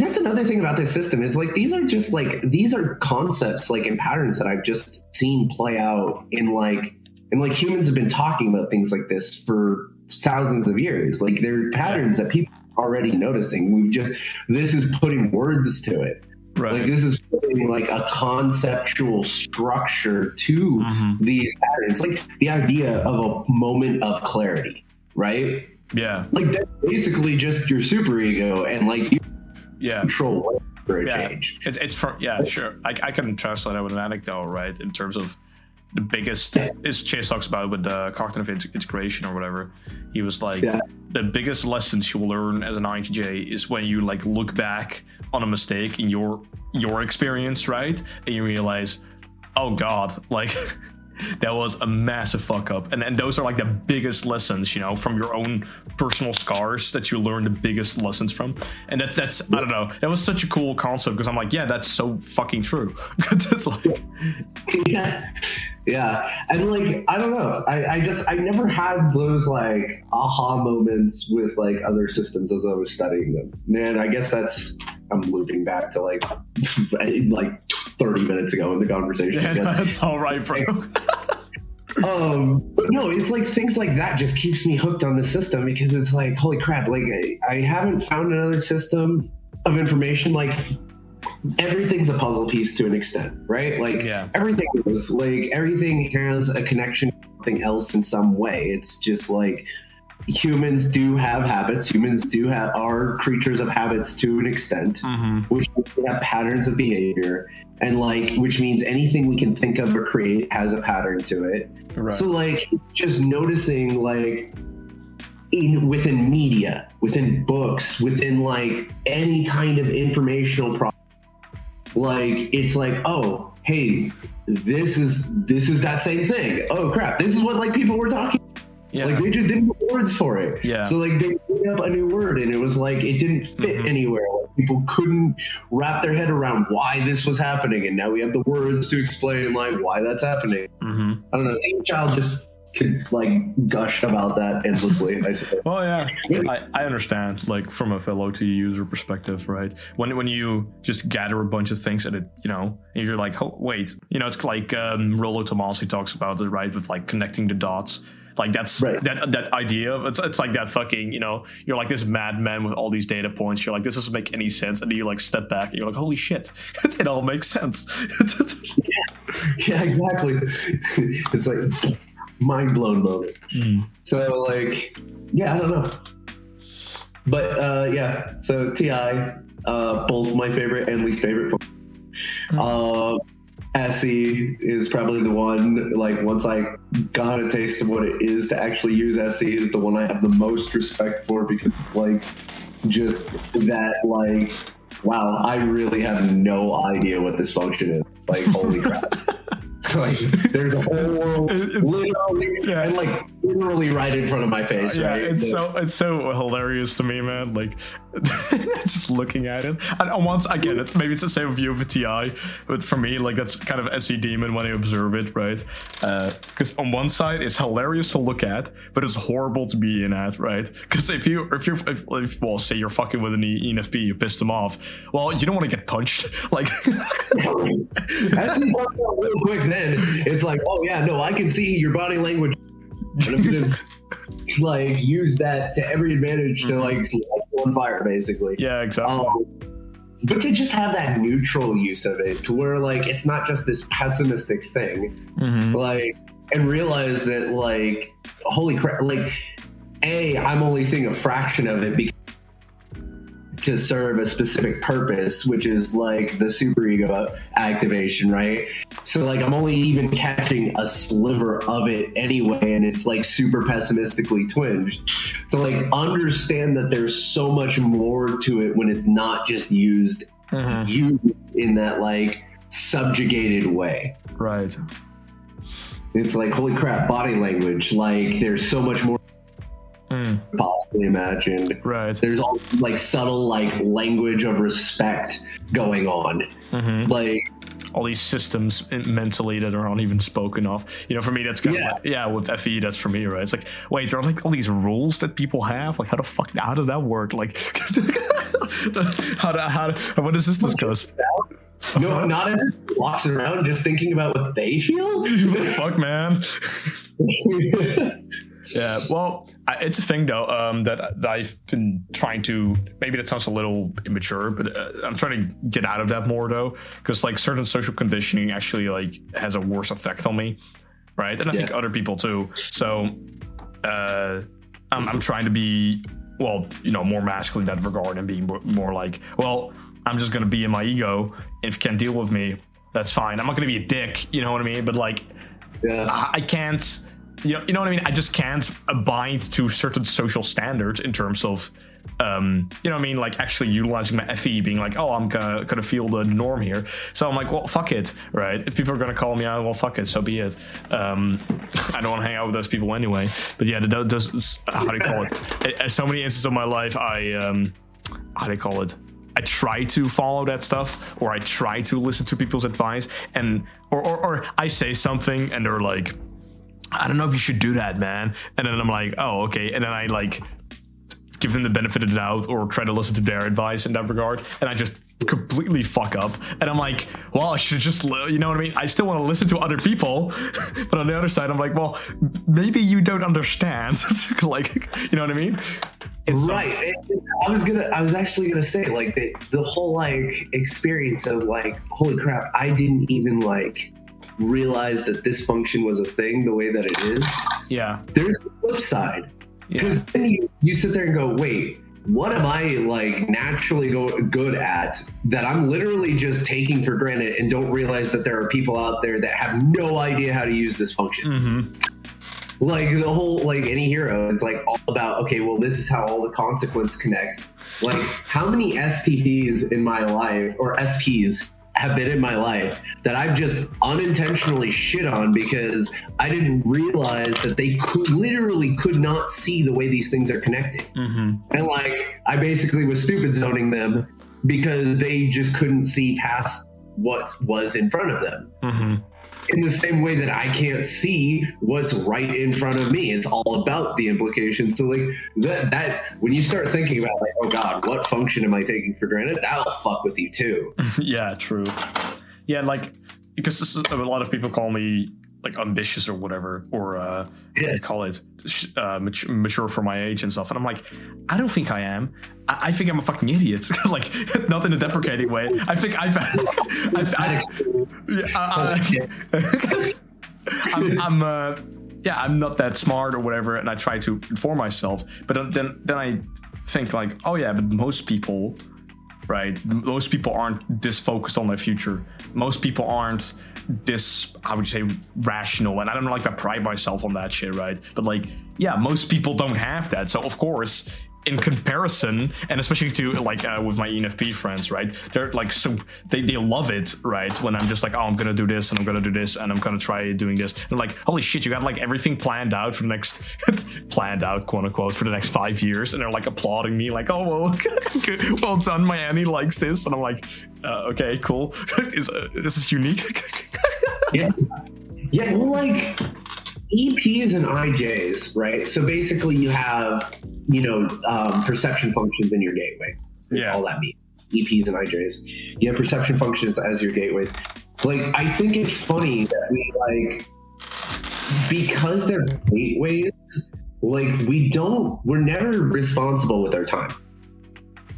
that's another thing about this system is like these are just like these are concepts like and patterns that I've just seen play out in like and like humans have been talking about things like this for thousands of years. Like they're patterns that people are already noticing. We've just this is putting words to it. Right. Like this is putting like a conceptual structure to Mhm. these patterns. Like the idea of a moment of clarity, right? Yeah. like that's basically just your super ego and like you Yeah. control for a Yeah. change It's, it's from yeah sure I, I can translate it with an anecdote right in terms of the biggest is Chase talks about with the cognitive int- integration or whatever he was like Yeah. the biggest lessons you will learn as an INTJ is when you like look back on a mistake in your your experience right and you realize oh god like that was a massive fuck up. And and those are like the biggest lessons you know from your own personal scars that you learn the biggest lessons from. And that's that's i don't know. That was such a cool concept because i'm like yeah that's so fucking true. Like, yeah. Yeah. And like i don't know. I, I just i never had those like aha moments with like other systems as i was studying them. Man i guess that's i'm looping back to like like 30 minutes ago in the conversation. Yeah, that's all right bro. Um but no it's like things like that just keeps me hooked on the system because it's like holy crap like I, I haven't found another system of information. Like everything's a puzzle piece to an extent right? Like yeah. everything is like everything has a connection to something else in some way. It's just like humans do have habits. Humans do have are creatures of habits to an extent hmm which we have patterns of behavior. And like which means anything we can think of or create has a pattern to it. Right. So like just noticing like in within media within books within like any kind of informational product like it's like oh hey this is this is that same thing. Oh crap. This is what like people were talking yeah like they just didn't have words for it yeah so like they made up a new word and it was like it didn't fit Mhm. anywhere. Like people couldn't wrap their head around why this was happening, and now we have the words to explain like why that's happening. hmm I don't know. Te child just could like gush about that endlessly. I suppose. Well, yeah, I, I understand. Like from a fellow T user perspective, right? When when you just gather a bunch of things and it, you know, and you're like, oh, wait, you know, it's like um, Rollo Tomasi talks about it, right? With like connecting the dots. Like that's Right. that that idea. It's it's like that fucking you know you're like this madman with all these data points. You're like this doesn't make any sense, and then you like step back and you're like holy shit, it all makes sense. Yeah, exactly. it's like mind blown moment. Mm. So like, yeah, I don't know. But uh, yeah, so Ti, uh, both my favorite and least favorite. Uh, SE is probably the one. Like once I got a taste of what it is to actually use SE, is the one I have the most respect for because it's like just that like. Wow, I really have no idea what this function is. Like, holy crap. like, there's a whole world It's- literally, yeah. and like literally right in front of my face, yeah, right? it's The- so it's so hilarious to me, man. Like just looking at it. And once again, it's maybe it's the same view of a TI, but for me, like that's kind of SE demon when I observe it, right? Uh, because on one side, it's hilarious to look at, but it's horrible to be in at, right? Because if you if you're if, if well, say you're fucking with an ENFP, you pissed them off. Well, you don't want to get punched, like. That's real quick. Then it's like, oh yeah, no, I can see your body language, and I'm gonna like use that to every advantage to like mm-hmm. you on fire, basically. yeah, exactly. Um, but to just have that neutral use of it, to where like it's not just this pessimistic thing, Mhm. like, and realize that like, holy crap, like, a, I'm only seeing a fraction of it because to serve a specific purpose, which is like the superego activation, right? So like I'm only even catching a sliver of it anyway, and it's like super pessimistically twinged. So like understand that there's so much more to it when it's not just used Mhm. used in that like subjugated way. Right. It's like holy crap, body language. Like there's so much more Mm. possibly imagined. Right. There's all like subtle like language of respect going on. Mhm. Like all these systems mentally that are not even spoken of. You know, for me, that's kind Yeah. of like, yeah, with FE, that's for me, right? It's like, wait, there are like all these rules that people have. Like, how the fuck, how does that work? Like, how do, how do, what does this discussed? no, not everyone walks around just thinking about what they feel. fuck, man. Yeah, well, I, it's a thing though um, that, that I've been trying to. Maybe that sounds a little immature, but uh, I'm trying to get out of that more though, because like certain social conditioning actually like has a worse effect on me, right? And I think other people too. So, uh, I'm, I'm trying to be well, you know, more masculine in that regard and being more, more like, well, I'm just gonna be in my ego. If you can't deal with me, that's fine. I'm not gonna be a dick, you know what I mean? But like, yeah. I I can't, you know, you know what I mean. I just can't abide to certain social standards in terms of, um, you know what I mean, like actually utilizing my FE, being like, oh, I'm gonna gonna feel the norm here. So I'm like, well, fuck it, right? If people are gonna call me out, well, fuck it, so be it. Um, I don't want to hang out with those people anyway. But yeah, that does how do you call it? So many instances of my life, I um, how do you call it? I try to follow that stuff, or I try to listen to people's advice, and or or, or I say something, and they're like, I don't know if you should do that, man. And then I'm like, oh, okay. And then I like give them the benefit of the doubt or try to listen to their advice in that regard. And I just completely fuck up. And I'm like, well, I should just, you know what I mean? I still want to listen to other people. but on the other side, I'm like, well, maybe you don't understand. like, you know what I mean? It's so- right. And I was gonna. I was actually gonna say like the the whole like experience of like holy crap. I didn't even like realize that this function was a thing the way that it is. yeah. There's the flip side Yeah. because then you, you sit there and go, wait. What am I like naturally go, good at that I'm literally just taking for granted and don't realize that there are people out there that have no idea how to use this function? hmm like the whole like Ne hero is like all about okay well this is how all the consequence connects like how many stps in my life or sps have been in my life that i've just unintentionally shit on because i didn't realize that they could literally could not see the way these things are connected. Hmm and like i basically was stupid zoning them because they just couldn't see past what was in front of them. Hmm in the same way that I can't see what's right in front of me. It's all about the implications. So like that that when you start thinking about like, oh God, what function am I taking for granted? That'll fuck with you too. yeah, true. Yeah, like because is, a lot of people call me like ambitious or whatever, or uh, yeah. they call it uh, mature, mature, for my age and stuff. And I'm like, I don't think I am. I, I think I'm a fucking idiot. like, not in a deprecating way. I think I've, I've, yeah, I, am I'm, uh, yeah, I'm not that smart or whatever, and I try to inform myself. But then, then I think like, oh yeah, but most people right? Most people aren't this focused on their future. Most people aren't this, I would say, rational. And I don't like to pride myself on that shit, right? But like, yeah, most people don't have that. So of course, in comparison, and especially to like uh, with my ENFP friends, right? They're like so they, they love it, right? When I'm just like, oh, I'm gonna do this and I'm gonna do this and I'm gonna try doing this. And like, holy shit, you got like everything planned out for the next planned out, quote unquote, for the next five years, and they're like applauding me, like, oh well, well done, Miami likes this, and I'm like, uh, okay, cool. is, uh, this is unique. yeah, yeah. Well, like EPs and IJs, right? So basically, you have you know um, perception functions in your gateway. yeah, all that means EPs and IJs. You have perception functions as your gateways. Like I think it's funny that we like because they're gateways. Like we don't, we're never responsible with our time.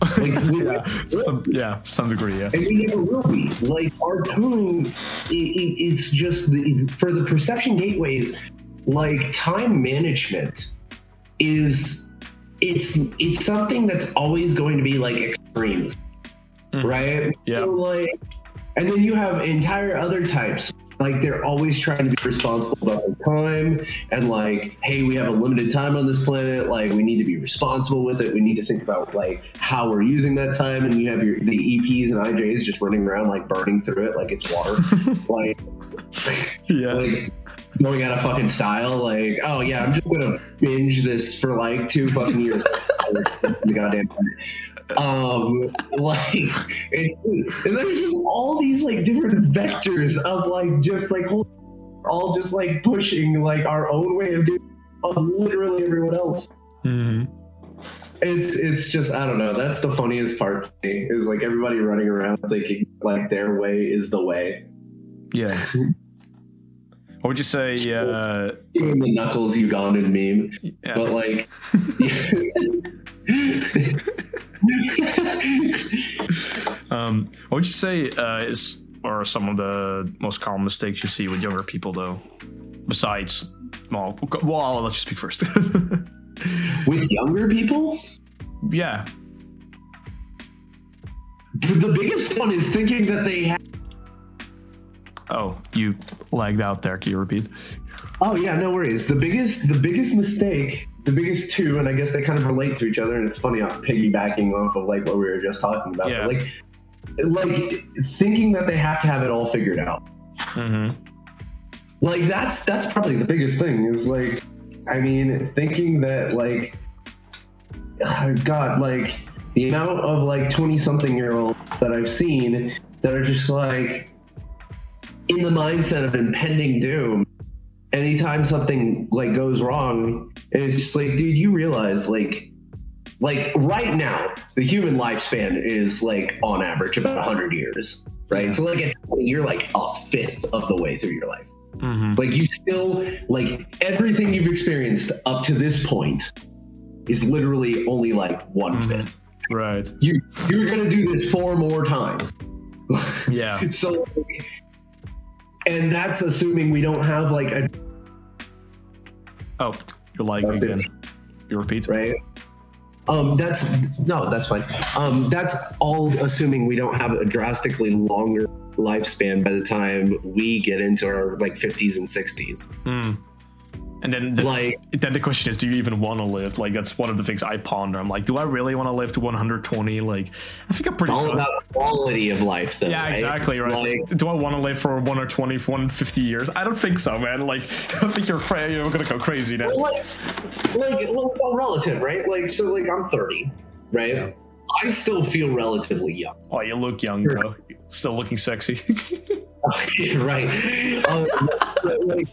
Like we, yeah, some, yeah, some degree, yeah. And we never will be. Like our time, it, it, it's just the, for the perception gateways like time management is it's it's something that's always going to be like extremes mm. right? Yeah. So like and then you have entire other types. Like they're always trying to be responsible about their time and like hey we have a limited time on this planet. Like we need to be responsible with it. We need to think about like how we're using that time. And you have your the eps and ijs just running around like burning through it like it's water. Like yeah. like going out of fucking style. Like, oh yeah, I'm just gonna binge this for like two fucking years. the goddamn. Um, like it's and there's just all these like different vectors of like just like all just like pushing like our own way of doing on literally everyone else. Mm-hmm. It's it's just I don't know. That's the funniest part to me is like everybody running around thinking like their way is the way. Yeah. What would you say? Uh, Even the Knuckles Ugandan meme, yeah. but like. um, what would you say uh, is are some of the most common mistakes you see with younger people, though? Besides, well, well, I'll let you speak first. with younger people? Yeah. The biggest one is thinking that they have Oh, you lagged out there. Can you repeat? Oh yeah, no worries. The biggest, the biggest mistake, the biggest two, and I guess they kind of relate to each other. And it's funny, I'm piggybacking off of like what we were just talking about. Yeah. like, like thinking that they have to have it all figured out. Mm-hmm. Like that's that's probably the biggest thing. Is like, I mean, thinking that like, oh God, like the amount of like twenty something year olds that I've seen that are just like in the mindset of impending doom anytime something like goes wrong and it's just like dude you realize like like right now the human lifespan is like on average about 100 years right so like you're like a fifth of the way through your life mm-hmm. like you still like everything you've experienced up to this point is literally only like one mm-hmm. fifth. right you you're gonna do this four more times yeah so and that's assuming we don't have like a. Oh, you're lying again. You repeat, right? Um, that's no, that's fine. Um, that's all assuming we don't have a drastically longer lifespan by the time we get into our like 50s and 60s. Mm. And then, the, like, then the question is, do you even want to live? Like, that's one of the things I ponder. I'm like, do I really want to live to 120? Like, I think I'm pretty. All good. about quality of life, though. Yeah, right? exactly. Right. Like, do I want to live for 120, 150 years? I don't think so, man. Like, I think you're cra- you're gonna go crazy now. Well, like, like, well, it's all relative, right? Like, so, like, I'm 30, right? Yeah. I still feel relatively young. Oh, you look young, bro. Still looking sexy. right. Um, like,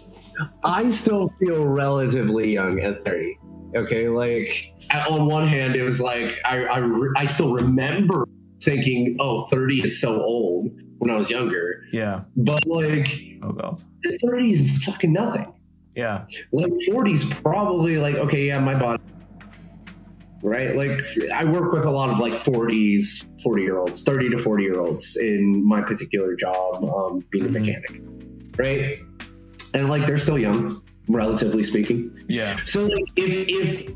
I still feel relatively young at 30. Okay, like on one hand, it was like I I, I still remember thinking, oh, 30 is so old when I was younger. yeah. But like Oh god. 30 is fucking nothing. Yeah. Like 40 is probably like, okay, yeah, my body. Right? Like I work with a lot of like 40s, 40 year olds, 30 to 40 year olds in my particular job, um, being Mhm. a mechanic. Right? And like they're still young, relatively speaking. Yeah. So like if if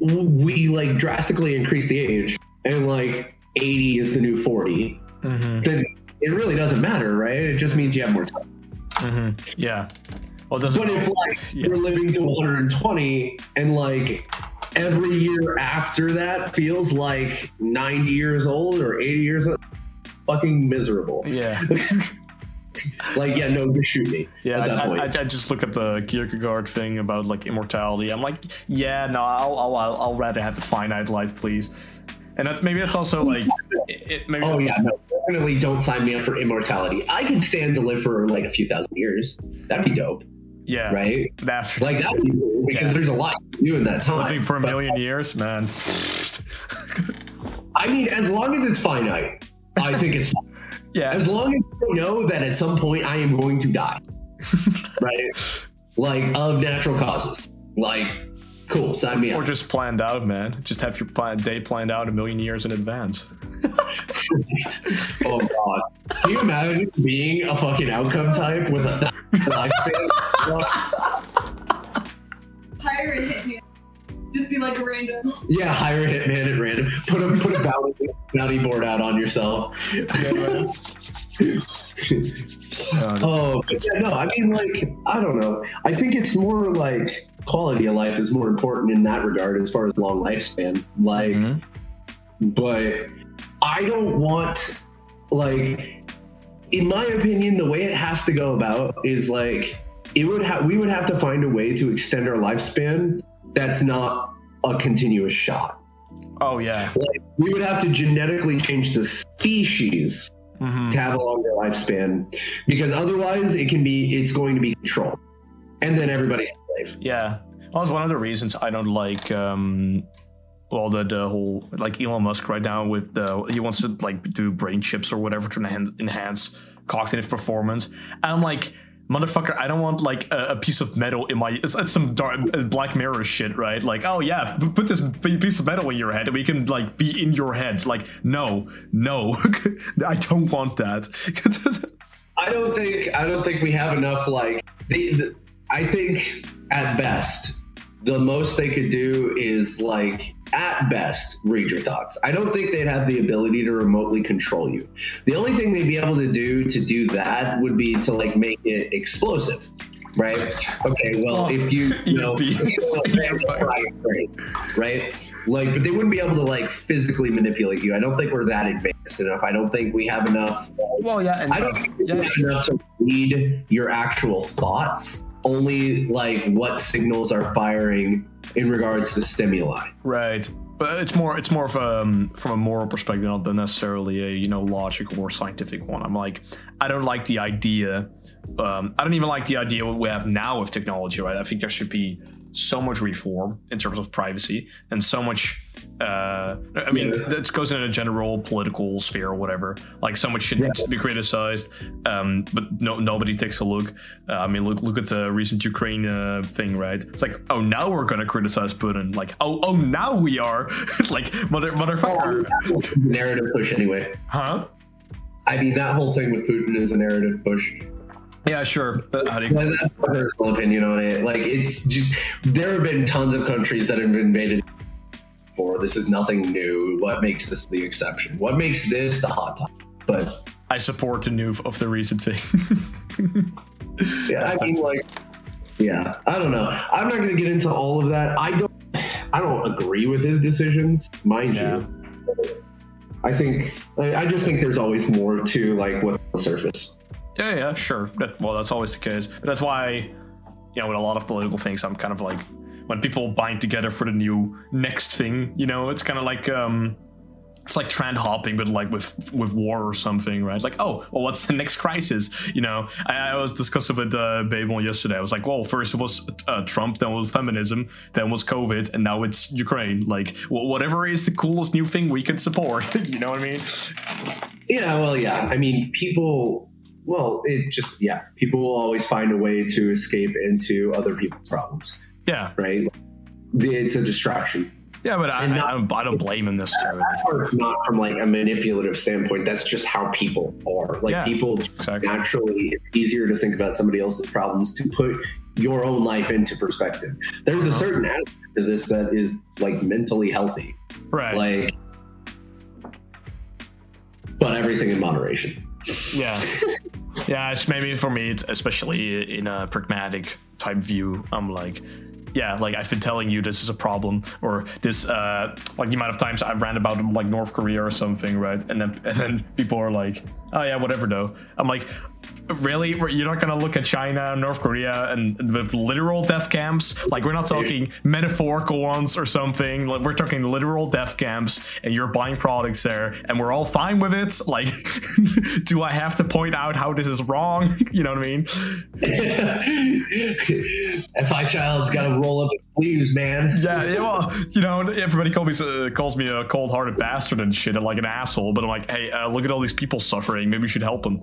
we like drastically increase the age and like 80 is the new 40, Mm-hmm. then it really doesn't matter, right? It just means you have more time. Mm-hmm. Yeah. Well. But if like Yeah. you're living to 120 and like every year after that feels like 90 years old or 80 years old, fucking miserable. Yeah. Like, yeah, no, just shoot me. Yeah, I. I, I just look at the Kierkegaard thing about like immortality. I'm like, yeah, no, I'll I'll, I'll, I'll rather have the finite life, please. And that's maybe that's also like, it, maybe Oh yeah, no, definitely don't sign me up for immortality. I could stand to live for like a few thousand years. That'd be dope, yeah, right? After Like that'd be cool because Yeah. there's a lot to do in that time. living for a But, million years, man. I mean, as long as it's finite, I think it's fine. Yeah, as long as I know that at some point I am going to die, right? Like of natural causes. Like, cool, sign me or up. just planned out, man. Just have your plan, day planned out a million years in advance. oh god, can you imagine being a fucking outcome type with a thousand lifespan? Hire a hitman. Just be like a random. yeah, hire a hitman at random. Put a put a bounty, bounty board out on yourself. Oh, but yeah, no, I mean, like, I don't know. I think it's more like quality of life is more important in that regard as far as long lifespan. Like, mhm. but I don't want, like, in my opinion, the way it has to go about is like, it would have, we would have to find a way to extend our lifespan that's not a continuous shot. Oh yeah. Like, we would have to genetically change the species hmm to have a longer lifespan because otherwise it can be it's going to be control and then everybody's slave Yeah. Well, that's one of the reasons I don't like um well the, the whole like Elon Musk right now with the he wants to like do brain chips or whatever to enhance, enhance cognitive performance. And I'm like Motherfucker, I don't want like a, a piece of metal in my. It's, it's some dark, Black Mirror shit, right? Like, oh yeah, put this piece of metal in your head, and we can like be in your head. Like, no, no, I don't want that. i don't think i don't think we have enough like the, i think at best the most they could do is like at best read your thoughts. I don't think they'd have the ability to remotely control you. The only thing they'd be able to do to do that would be to like make it explosive right? Okay well Oh, if you you know be- right, right? Like but they wouldn't be able to like physically manipulate you. I don't think we're that advanced enough. I don't think we have enough well, yeah, and I don't think we have enough to read your actual thoughts, only like what signals are firing in regards to stimuli. Right. But it's more it's more of um from a moral perspective, not than necessarily a you know logical or scientific one. I'm like, I don't like the idea. Um, I don't even like the idea what we have now with technology. Right. I think there should be so much reform in terms of privacy and so much. Uh, I mean, Yeah. that goes in a general political sphere or whatever. Like so much shit needs to be criticized, um, but no nobody takes a look. Uh, I mean, look look at the recent Ukraine uh, thing, right? It's like, oh, now we're gonna criticize Putin. Like, oh, oh, now we are. like, mother, motherfucker, narrative push, anyway. huh? I mean, that whole thing with Putin is a narrative push. Yeah, sure. But how do you? But That's my personal opinion on it. Like, it's just there have been tons of countries that have been invaded before. This is nothing new. What makes this the exception? What makes this the hot topic? But I support the new of the recent thing. Yeah, I mean, like, yeah, I don't know. I'm not going to get into all of that. I don't, I don't agree with his decisions, mind Yeah. you. I think, I, I just think there's always more to like what's on the surface. Yeah, yeah, sure. That, well, that's always the case. But that's why, you know, with a lot of political things, I'm kind of like, when people bind together for the new next thing, you know, it's kind of like, um, it's like trend hopping, but like with with war or something, right? Like, oh, well, what's the next crisis? You know, I, I was discussing with uh, Babel yesterday. I was like, well, first it was uh, Trump, then was feminism, then was COVID, and now it's Ukraine. Like, wh- whatever is the coolest new thing we can support. you know what I mean? Yeah, well, yeah. I mean, people. Well, it just yeah. People will always find a way to escape into other people's problems, Yeah, right? It's a distraction. yeah, but I, not- I, don't, I don't blame him necessarily. Not from like a manipulative standpoint. That's just how people are. Like Yeah. people Exactly. naturally, it's easier to think about somebody else's problems to put your own life into perspective. There's a Uh-huh. certain aspect of this that is like mentally healthy, Right. like, but everything in moderation. Yeah. yeah, it's maybe for me, especially in a pragmatic type view, I'm like, yeah, like I've been telling you this is a problem, or this, uh, like the amount of times I've ran about like North Korea or something, right? And then and then people are like, oh yeah, whatever though. I'm like, really? You're not gonna look at China, North Korea, and with literal death camps? Like we're not talking metaphorical ones or something. Like we're talking literal death camps, and you're buying products there, and we're all fine with it. Like, do I have to point out how this is wrong? You know what I mean? If FI child's got to roll up the sleeves, man. Yeah, yeah, well, you know, everybody calls me uh, calls me a cold-hearted bastard and shit, and like an asshole. But I'm like, hey, uh, look at all these people suffering. Maybe we should help them.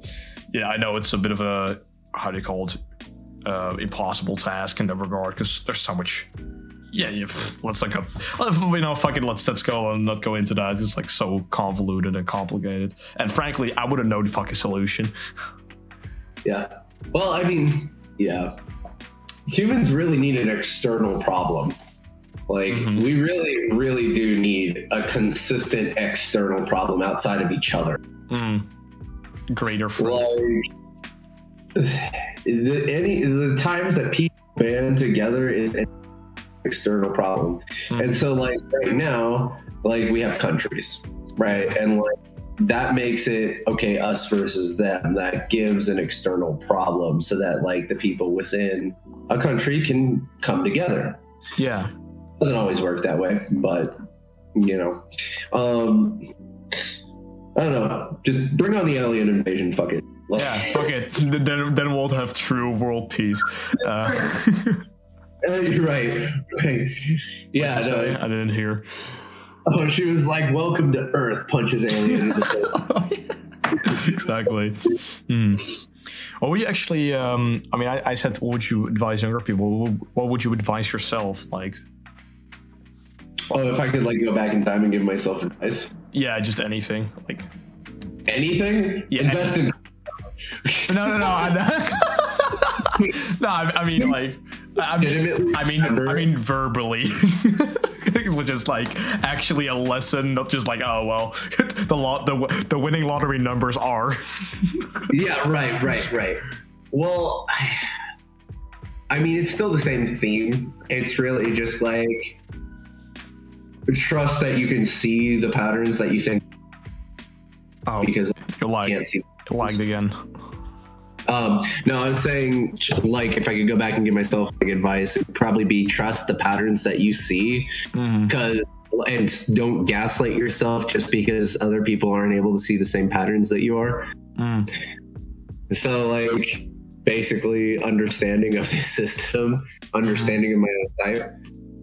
Yeah, I know it's a bit of a how do you call it? Uh, impossible task in that regard because there's so much. Yeah, yeah. Let's like, a you know, fucking let's let's go and not go into that. It's like so convoluted and complicated. And frankly, I wouldn't know the fucking solution. Yeah. Well, I mean, yeah. Humans really need an external problem. Like, Mhm. we really, really do need a consistent external problem outside of each other. Mm. Greater fruit. Like, the, any the times that people band together is an external problem. Mhm. And so, like, right now, like, we have countries, right? And, like, that makes it okay, us versus them. That gives an external problem so that, like, the people within a country can come together. yeah. Doesn't always work that way, but, you know. Um, I don't know. Just bring on the alien invasion. Fuck it. Yeah, fuck it. Then, then we'll have true world peace. Uh, Uh, you're right. Right. Yeah. No. I didn't hear. Oh, she was like, "Welcome to Earth." Punches alien. in the face. exactly. What would you actually? Um, I mean, I, I said, what would you advise younger people? What would you advise yourself? Like, oh, if I could like go back in time and give myself advice, yeah, just anything. Like, anything. Yeah, Invest in. no, no, no. I, no, I, I mean, like, I mean, I mean, I mean, verbally, which is like actually a lesson, not just like, oh well, the lot, the the winning lottery numbers are. Yeah. Right. Right. Right. Well, I, I mean, it's still the same theme. It's really just like trust that you can see the patterns that you think Oh, because you lagged, can't see. lagged again. Um, no, I was saying, like, if I could go back and give myself like advice, it'd probably be trust the patterns that you see, because and don't gaslight yourself just because other people aren't able to see the same patterns that you are. Mm. So, like, basically, understanding of the system, understanding of my own type.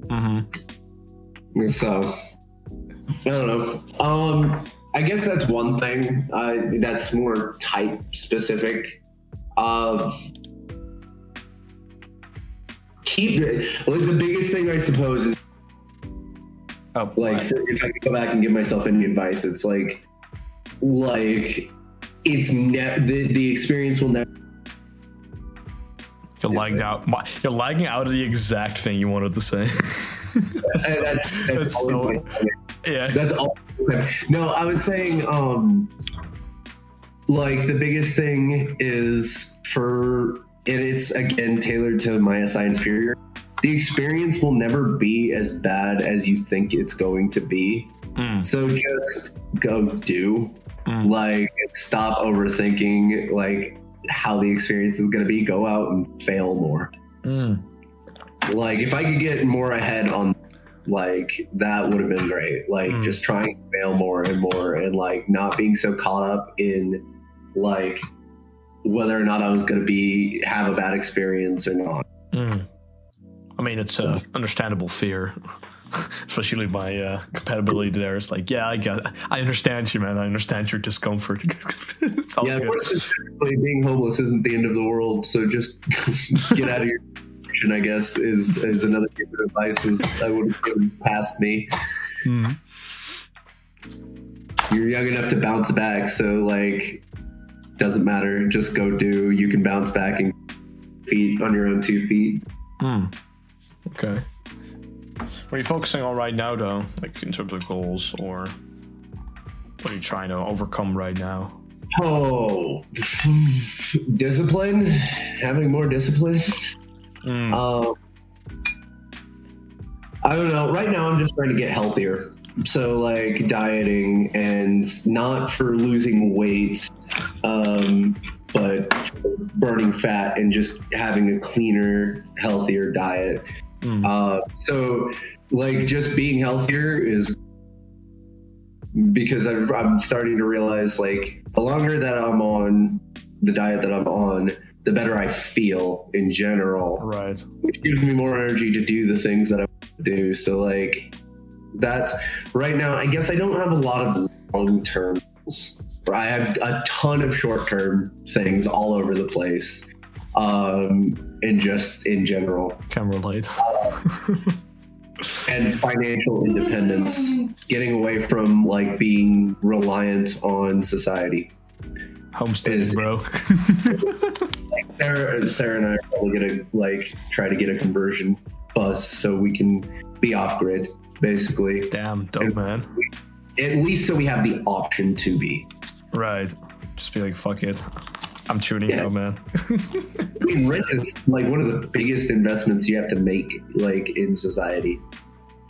Mhm. So, I don't know. Um, I guess that's one thing. Uh, that's more type specific. Um, keep like the biggest thing I suppose is Oh, like right. if I go back and give myself any advice, it's like like it's ne- the the experience will never. You're lagged out. My- You're lagging out of the exact thing you wanted to say. and that's that's, That's so- yeah. That's all. No, I was saying, um, like the biggest thing is for, and it's again tailored to my SI inferior. The experience will never be as bad as you think it's going to be. Mm, So just go do. mm. Like, stop overthinking like how the experience is going to be. Go out and fail more. Mm. Like, if I could get more ahead on like that would have been great. Like Mm. just trying to fail more and more and like not being so caught up in like whether or not I was going to be have a bad experience or not. Mm. I mean, it's a understandable fear, especially my uh, compatibility there. It's like, yeah, I get, I understand you, man. I understand your discomfort. it's all yeah, good. being homeless isn't the end of the world. So just get out of your situation, I guess, is is another piece of advice is I would have given past me. Mm. You're young enough to bounce back, so like doesn't matter. Just go do. You can bounce back and feet on your own two feet. Mm. Okay. What are you focusing on right now, though? Like in terms of goals, or what are you trying to overcome right now? Oh, discipline. Having more discipline. Mm. Um, I don't know. Right now, I'm just trying to get healthier. So, like dieting and not for losing weight, um, but burning fat and just having a cleaner, healthier diet. Mm. Uh, so, like, just being healthier is because I've, I'm starting to realize, like, the longer that I'm on the diet that I'm on, the better I feel in general right. which gives me more energy to do the things that I do. So like that's right now. I guess I don't have a lot of long term. I have a ton of short term things all over the place, um, and just in general, Can relate. and financial independence, getting away from like being reliant on society. Homesteading, bro. Sarah, Sarah and I are probably gonna like try to get a conversion bus so we can be off grid, basically. Damn, dope, man. At least so we have the option to be. Right. Just be like, fuck it. I'm tuning Yeah. out, man. I mean, rent is like one of the biggest investments you have to make, like in society.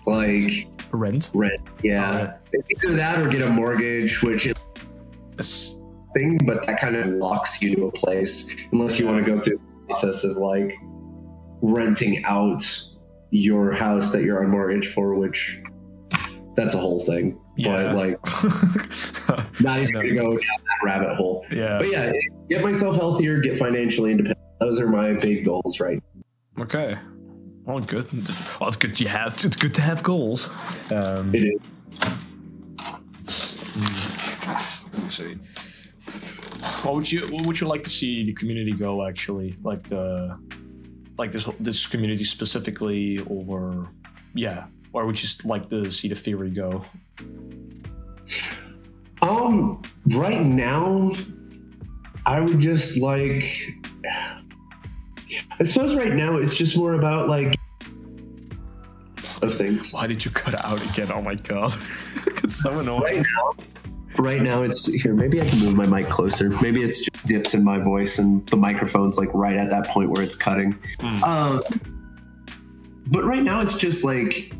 Like Rent. rent, yeah. Either that or get a mortgage, which is a thing, but that kind of locks you to a place unless you want to go through the process of like renting out your house that you're on mortgage for, which that's a whole thing. Yeah. But like, not even gonna go down that rabbit hole. yeah. But yeah, get myself healthier, get financially independent. Those are my big goals, right? Okay. Well, good. Well, it's good. You have. It's good to have goals. Um, It is. let me see. What would you What would you like to see the community go? Actually, like the like this this community specifically, or yeah, or would you just like to see the theory go? Um, right now, I would just like. I suppose right now it's just more about like of things. Why did you cut out again? Oh my god, it's so annoying. Right now, right now it's here. Maybe I can move my mic closer. Maybe it's just dips in my voice and the microphone's like right at that point where it's cutting. Mm. Um, but right now it's just like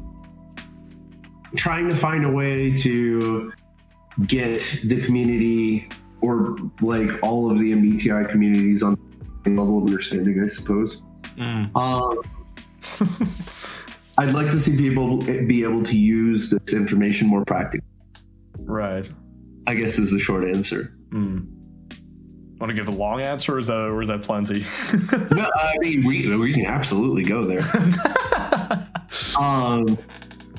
trying to find a way to get the community or like all of the MBTI communities on the level of understanding, I suppose. Mm. Um, I'd like to see people be able to use this information more practically. right. I guess is the short answer. Mm. Want to give a long answer, or is that, or is that plenty? No, I mean we we can absolutely go there. Um,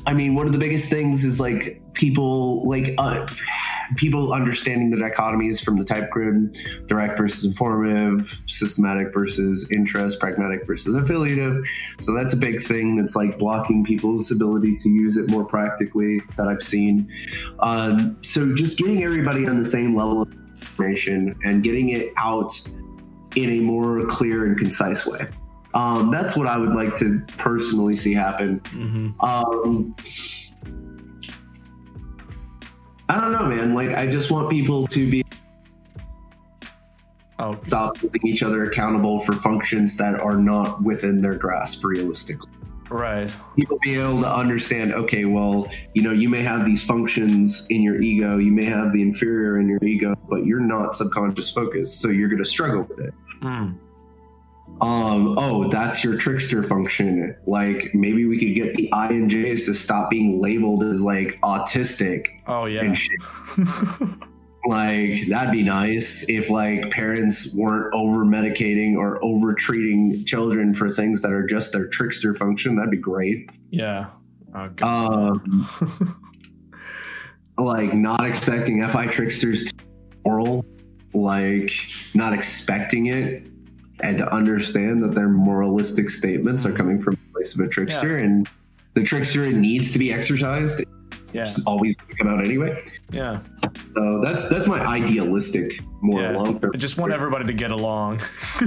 I mean, one of the biggest things is like people like uh, people understanding the dichotomies from the type grid, direct versus informative, systematic versus interest, pragmatic versus affiliative. So that's a big thing that's like blocking people's ability to use it more practically that I've seen. Um, so just getting everybody on the same level of information and getting it out in a more clear and concise way. Um, that's what I would like to personally see happen. hmm Um, I don't know, man. Like, I just want people to be Oh, stop holding each other accountable for functions that are not within their grasp realistically. right. People be able to understand, okay, well, you know, you may have these functions in your ego, you may have the inferior in your ego, but you're not subconscious focused, so you're going to struggle with it. Mm. Um, oh, that's your trickster function. Like maybe we could get the INJs to stop being labeled as like autistic Oh yeah. Like that'd be nice if like parents weren't over medicating or over treating children for things that are just their trickster function. That'd be great. yeah. Oh. Um, like not expecting FI tricksters to be moral, like not expecting it, and to understand that their moralistic statements are mm-hmm. coming from a place of a trickster, and the trickster needs to be exercised. yeah. It's always come out anyway. Yeah. So that's that's my idealistic, more Yeah. long term. I just want everybody to get along.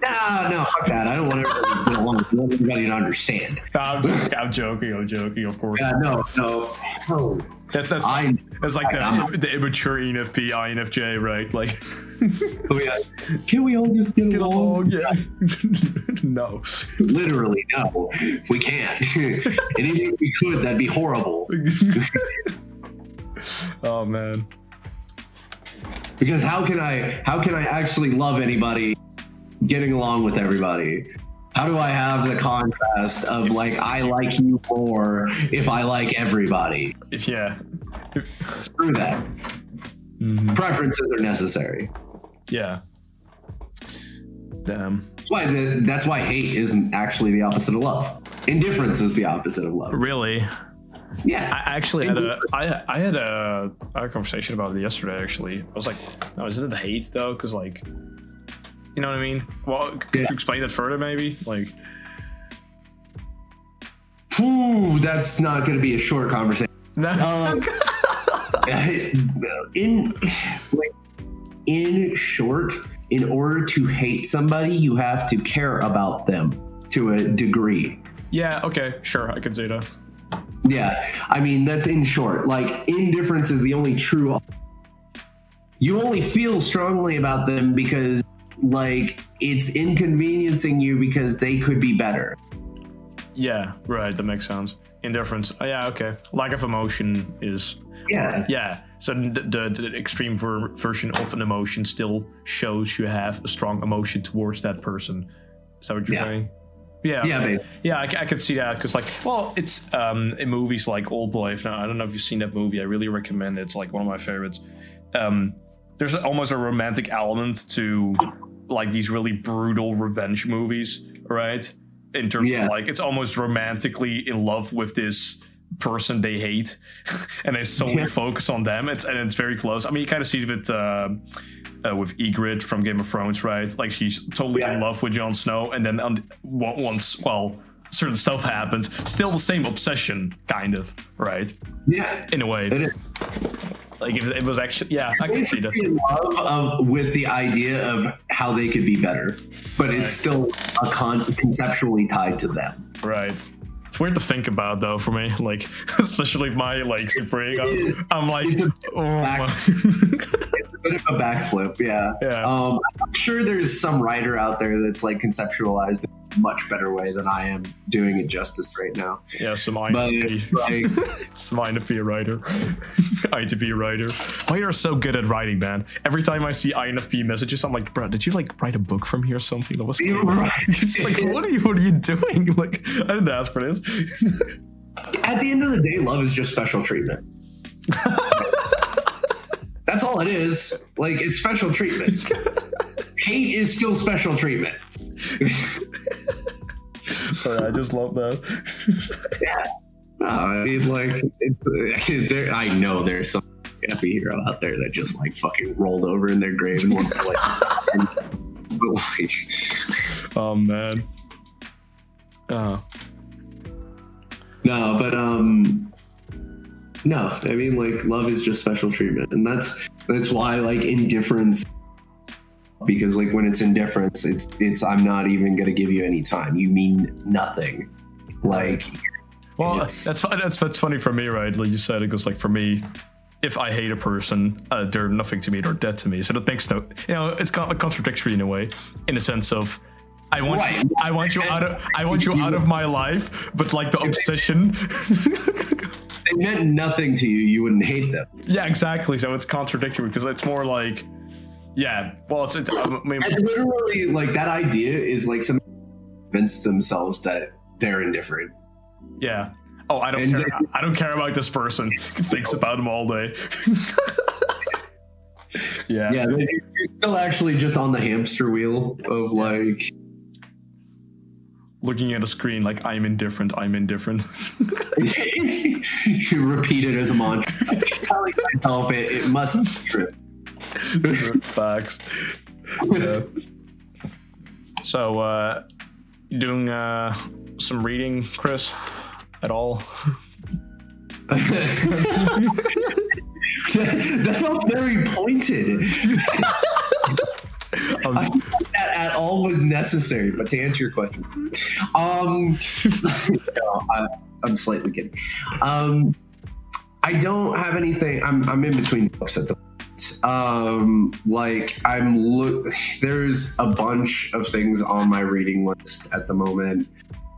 Nah, no, fuck that. I don't want everybody to get along. I want everybody to understand. I'm, joking, I'm joking. I'm joking. Of course. Yeah, no, no. no. That's that's I that's like the, the immature ENFP, INFJ, right? Like oh, can we all just get, get along? along. Yeah. no. Literally, no, we can't. and even if we could, that'd be horrible. oh man. Because how can I how can I actually love anybody getting along with everybody? How do I have the contrast of like I like you more if I like everybody? Yeah. Screw that. Mhm. Preferences are necessary. Yeah. Damn. That's why the, that's why hate isn't actually the opposite of love. Indifference is the opposite of love. Really? Yeah. I actually had a I I had a, I had a conversation about it yesterday. Actually, I was like, no, isn't it the hate though? Because like, you know what I mean? Well, could Yeah. you explain that further, maybe? Like, Whew, that's not going to be a short conversation. no. Um, in like in short, in order to hate somebody, you have to care about them to a degree. yeah. Okay. Sure. I can say that. Yeah, I mean that's in short. Like indifference is the only true. You only feel strongly about them because like it's inconveniencing you because they could be better. Yeah. Right. That makes sense. Indifference. Oh, yeah. Okay. Lack of emotion is Yeah. Yeah. So the, the, the extreme ver- version of an emotion still shows you have a strong emotion towards that person. Is that what you're Yeah. saying? Yeah. Yeah, babe. Yeah, I, I could see that because, like, well, it's um in movies like Old Boy. If not, I don't know if you've seen that movie. I really recommend it. It's like one of my favorites. Um, there's almost a romantic element to like these really brutal revenge movies, right? In terms Yeah. of like, it's almost romantically in love with this person they hate, and they solely Yeah. focus on them. It's and it's very close. I mean, you kind of see it with. Uh, uh, with Ygritte from Game of Thrones, right? Like she's totally Yeah. in love with Jon Snow, and then on, on- once, well, certain stuff happens, still the same obsession, kind of, right? Yeah. In a way, It is. Like if it was actually, yeah, I can see that. In love of, with the idea of how they could be better, but it's still a con- conceptually tied to them. Right. It's weird to think about though for me, like especially my like super ego. I'm like, It's a oh back- It's a bit of a backflip, yeah. yeah. Um, I'm sure there's some writer out there that's like conceptualized much better way than I am doing it justice right now. yeah, some But INFP, like, some INFP writer, ITP writer. Why you're so good at writing, man? Every time I see INFP messages, I'm like, bro, did you like write a book from here or something? That was You're right. It's like, what are you, what are you doing? Like, I didn't ask for this. at the end of the day, love is just special treatment. That's all it is. Like it's special treatment. Hate is still special treatment. Sorry, I just love that. No, I mean, like, it's, there, I know there's some happy hero out there that just like fucking rolled over in their grave and wants to like. like, Oh man. Oh. no, but um, no, I mean, like, love is just special treatment, and that's that's why like indifference. Because like when it's indifference, it's it's I'm not even gonna give you any time. You mean nothing. Like Well, that's that's that's funny for me, right? Like you said, it goes like for me, if I hate a person, uh, they're nothing to me, they're dead to me. So that makes no, you know, it's kind of contradictory in a way, in a sense of. I want you. I want you out of. I want you out of my life. But like the obsession. they meant nothing to you, you wouldn't hate them. yeah, exactly. So it's contradictory because it's more like, Yeah. Well, it's, it's um, I mean, It's literally like that idea is like some convince themselves that they're indifferent. yeah. Oh, I don't And care. I don't care about this person. Thinks about them all day. yeah. Yeah, you're you're still actually just on the hamster wheel of like Looking at a screen like I'm indifferent. I'm indifferent. you repeat it as a mantra. Telling myself it, it must be true. Facts. Yeah. So, uh, doing uh, some reading, Chris, at all? that felt very pointed. Um, I think that at all was necessary. But to answer your question, um, no, I, I'm slightly kidding. Um, I don't have anything. I'm I'm in between books at the moment. Um, like I'm look. There's a bunch of things on my reading list at the moment.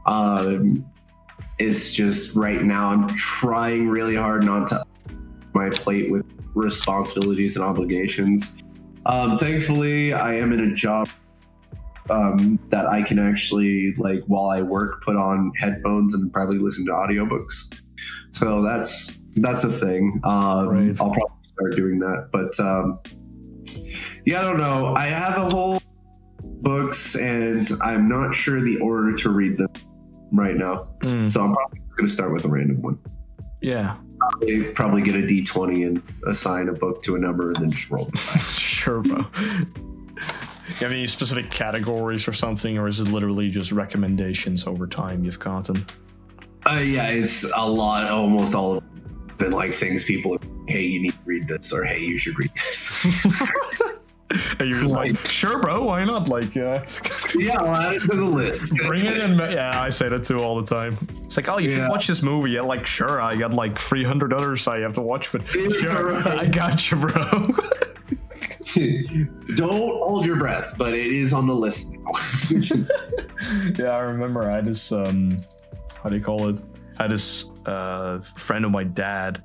Um, it's just right now I'm trying really hard not to my plate with responsibilities and obligations. Um, thankfully, I am in a job um, that I can actually, like, while I work, put on headphones and probably listen to audiobooks. So that's that's a thing. Um, Right. I'll probably start doing that. But um, yeah, I don't know. I have a whole books, and I'm not sure the order to read them right now. mm, So I'm probably going to start with a random one. yeah. Probably, probably get a d20 and assign a book to a number, and then just roll. sure, bro. You have any specific categories or something, or is it literally just recommendations over time you've gotten? Uh, yeah, it's a lot, almost all of been like things people, hey, you need to read this, or hey, you should read this. And you're just like, sure, bro, why not? Like, uh, yeah, I'll add it to the list. bring it in. Yeah, I say that too all the time. It's like, oh, you should watch this movie. Yeah, like, sure, I got like 300 others I have to watch, but sure, right. I got you, bro. Don't hold your breath, but it is on the list now. yeah, I remember I just um how do you call it? I had this uh friend of my dad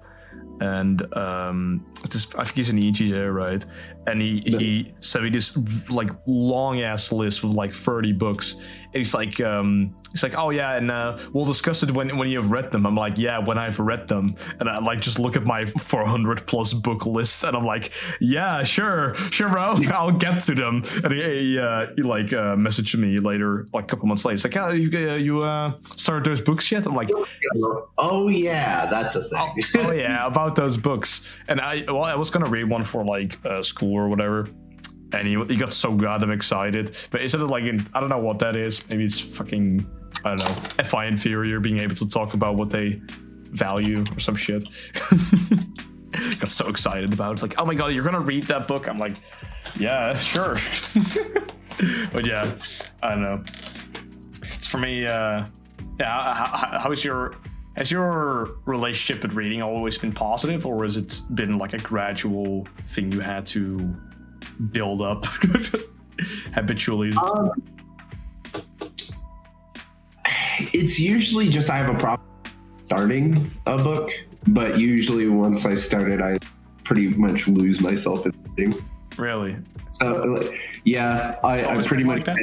and um this I think he's an ETJ, right? And he he sent me this like long ass list with like 30 books. And he's like um he's like, Oh yeah, and uh we'll discuss it when when you have read them. I'm like, Yeah, when I've read them. And I like just look at my 400 plus book list and I'm like, Yeah, sure, sure, bro. I'll get to them. And he, he, uh, he like uh, messaged me later, like a couple months later. He's like, "Oh, you uh, you uh, started those books yet?" I'm like, oh, yeah, that's a thing. "Oh yeah, about those books." And I well, I was gonna read one for like uh, school or whatever. He, he got so goddamn excited. But is it like in I don't know what that is. Maybe it's fucking I don't know FI inferior being able to talk about what they value or some shit. got so excited about it. Like, oh my god, you're gonna read that book? I'm like, yeah, sure. but yeah, I don't know. It's for me. Uh, yeah, how, how's your has your relationship with reading always been positive, or has it been like a gradual thing you had to build up habitually? Um, it's usually just I have a problem starting a book, but usually once I start it, I pretty much lose myself in reading. really? So yeah, I, I pretty much. Like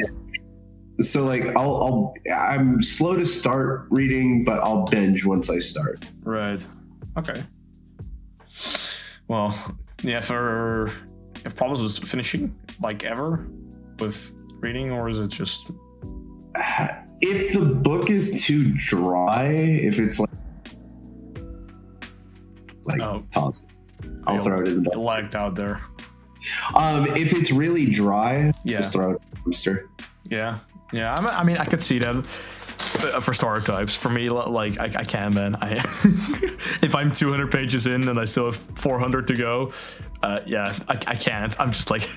so like I'll, I'll I'm slow to start reading, but I'll binge once I start. Right. Okay. Well, yeah. For have problems with finishing, like ever, with reading, or is it just If the book is too dry, if it's like like Oh. toss it. I'll You'll- throw it in the lagged out there? Um, if it's really dry, Yeah. just throw it in the dumpster. Yeah, yeah. I'm, I mean, I could see that for star types. For me, like I, I can, man. I if I'm 200 pages in and I still have 400 to go, uh, yeah, I, I can't. I'm just like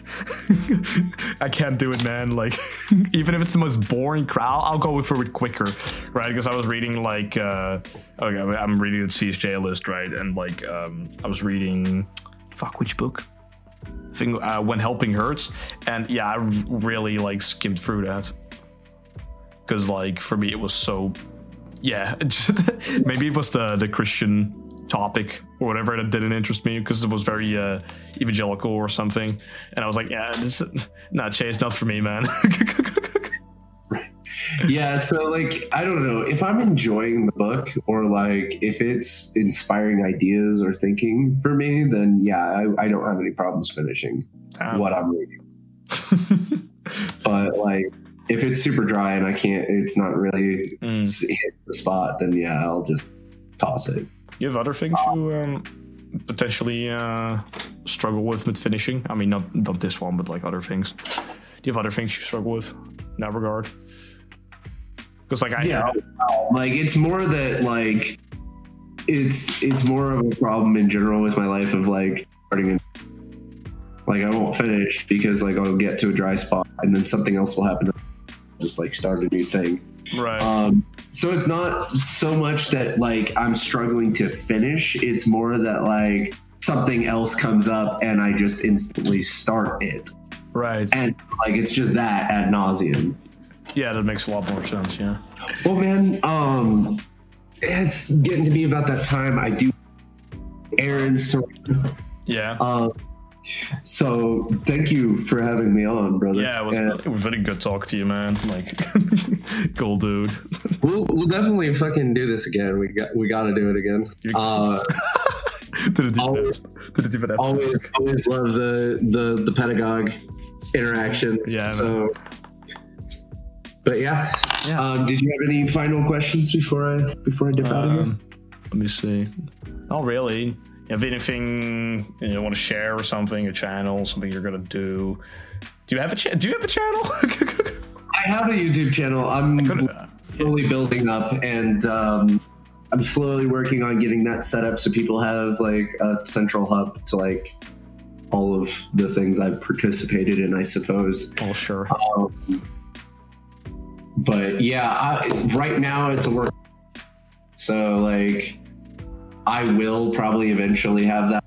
I can't do it, man. Like even if it's the most boring crowd, I'll, go through it quicker, right? Because I was reading like uh, okay, I'm reading the CSJ list, right? And like um, I was reading fuck which book thing uh, when helping hurts and yeah i really like skimmed through that because like for me it was so yeah maybe it was the the christian topic or whatever that didn't interest me because it was very uh, evangelical or something, and I was like, yeah, this is not Chase, not for me, man. yeah so like i don't know if i'm enjoying the book or like if it's inspiring ideas or thinking for me then yeah i, I don't have any problems finishing Damn. what i'm reading but like if it's super dry and i can't it's not really Mm. hit the spot then yeah i'll just toss it You have other things you um, potentially uh, struggle with with finishing? I mean, not not this one, but like other things. Do you have other things you struggle with in that regard? Because like I yeah like it's more that like it's it's more of a problem in general with my life of like starting in like i won't finish because like i'll get to a dry spot and then something else will happen just like start a new thing right. um so it's not so much that like i'm struggling to finish it's more that like something else comes up and i just instantly start it right. and like it's just that ad nauseum Yeah, that makes a lot more sense. Yeah. Well, man, um, it's getting to be about that time. I do errands to. Yeah. Um, so thank you for having me on, brother. yeah, it was, And it was very good talk to you, man. Like, cool dude. we'll we'll definitely fucking do this again. We got we got to do it again. Uh, Did it Always- Did it even always always love the the the pedagogue interactions. Yeah, So. But yeah, Yeah. Um, did you have any final questions before I before I dip out of here? Um, let me see. Not really. Have anything you want to share or something? A channel, something you're gonna do? Do you have a cha- Do you have a channel? I have a YouTube channel. I'm slowly building up and um, i'm slowly working on getting that set up so people have like a central hub to like all of the things i've participated in i suppose oh, sure. um, but yeah I, right now it's a work so like i will probably eventually have that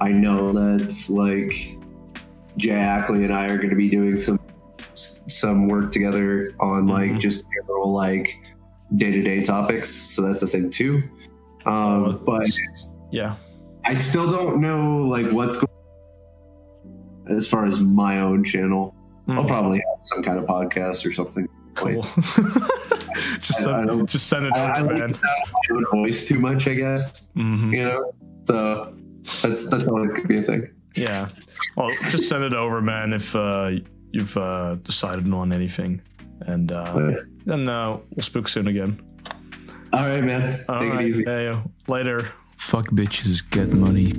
i know that like jay ackley and i are going to be doing some some work together on like Mhm. just general like day-to-day topics so that's a thing too um, but yeah. i still don't know like what's going as far as my own channel I'll Mm, probably have some kind of podcast or something. Cool. just I- I send, don't- just send it I, I over, like man. to my voice too much, I guess. Mhm. You know, so that's that's always gonna be a thing. Yeah. Well, just send it over, man. If uh, you've uh, decided on anything, and uh, But- then uh, we'll speak soon again. all right, man. All Take right. it easy. Hey, later. Fuck bitches, get money.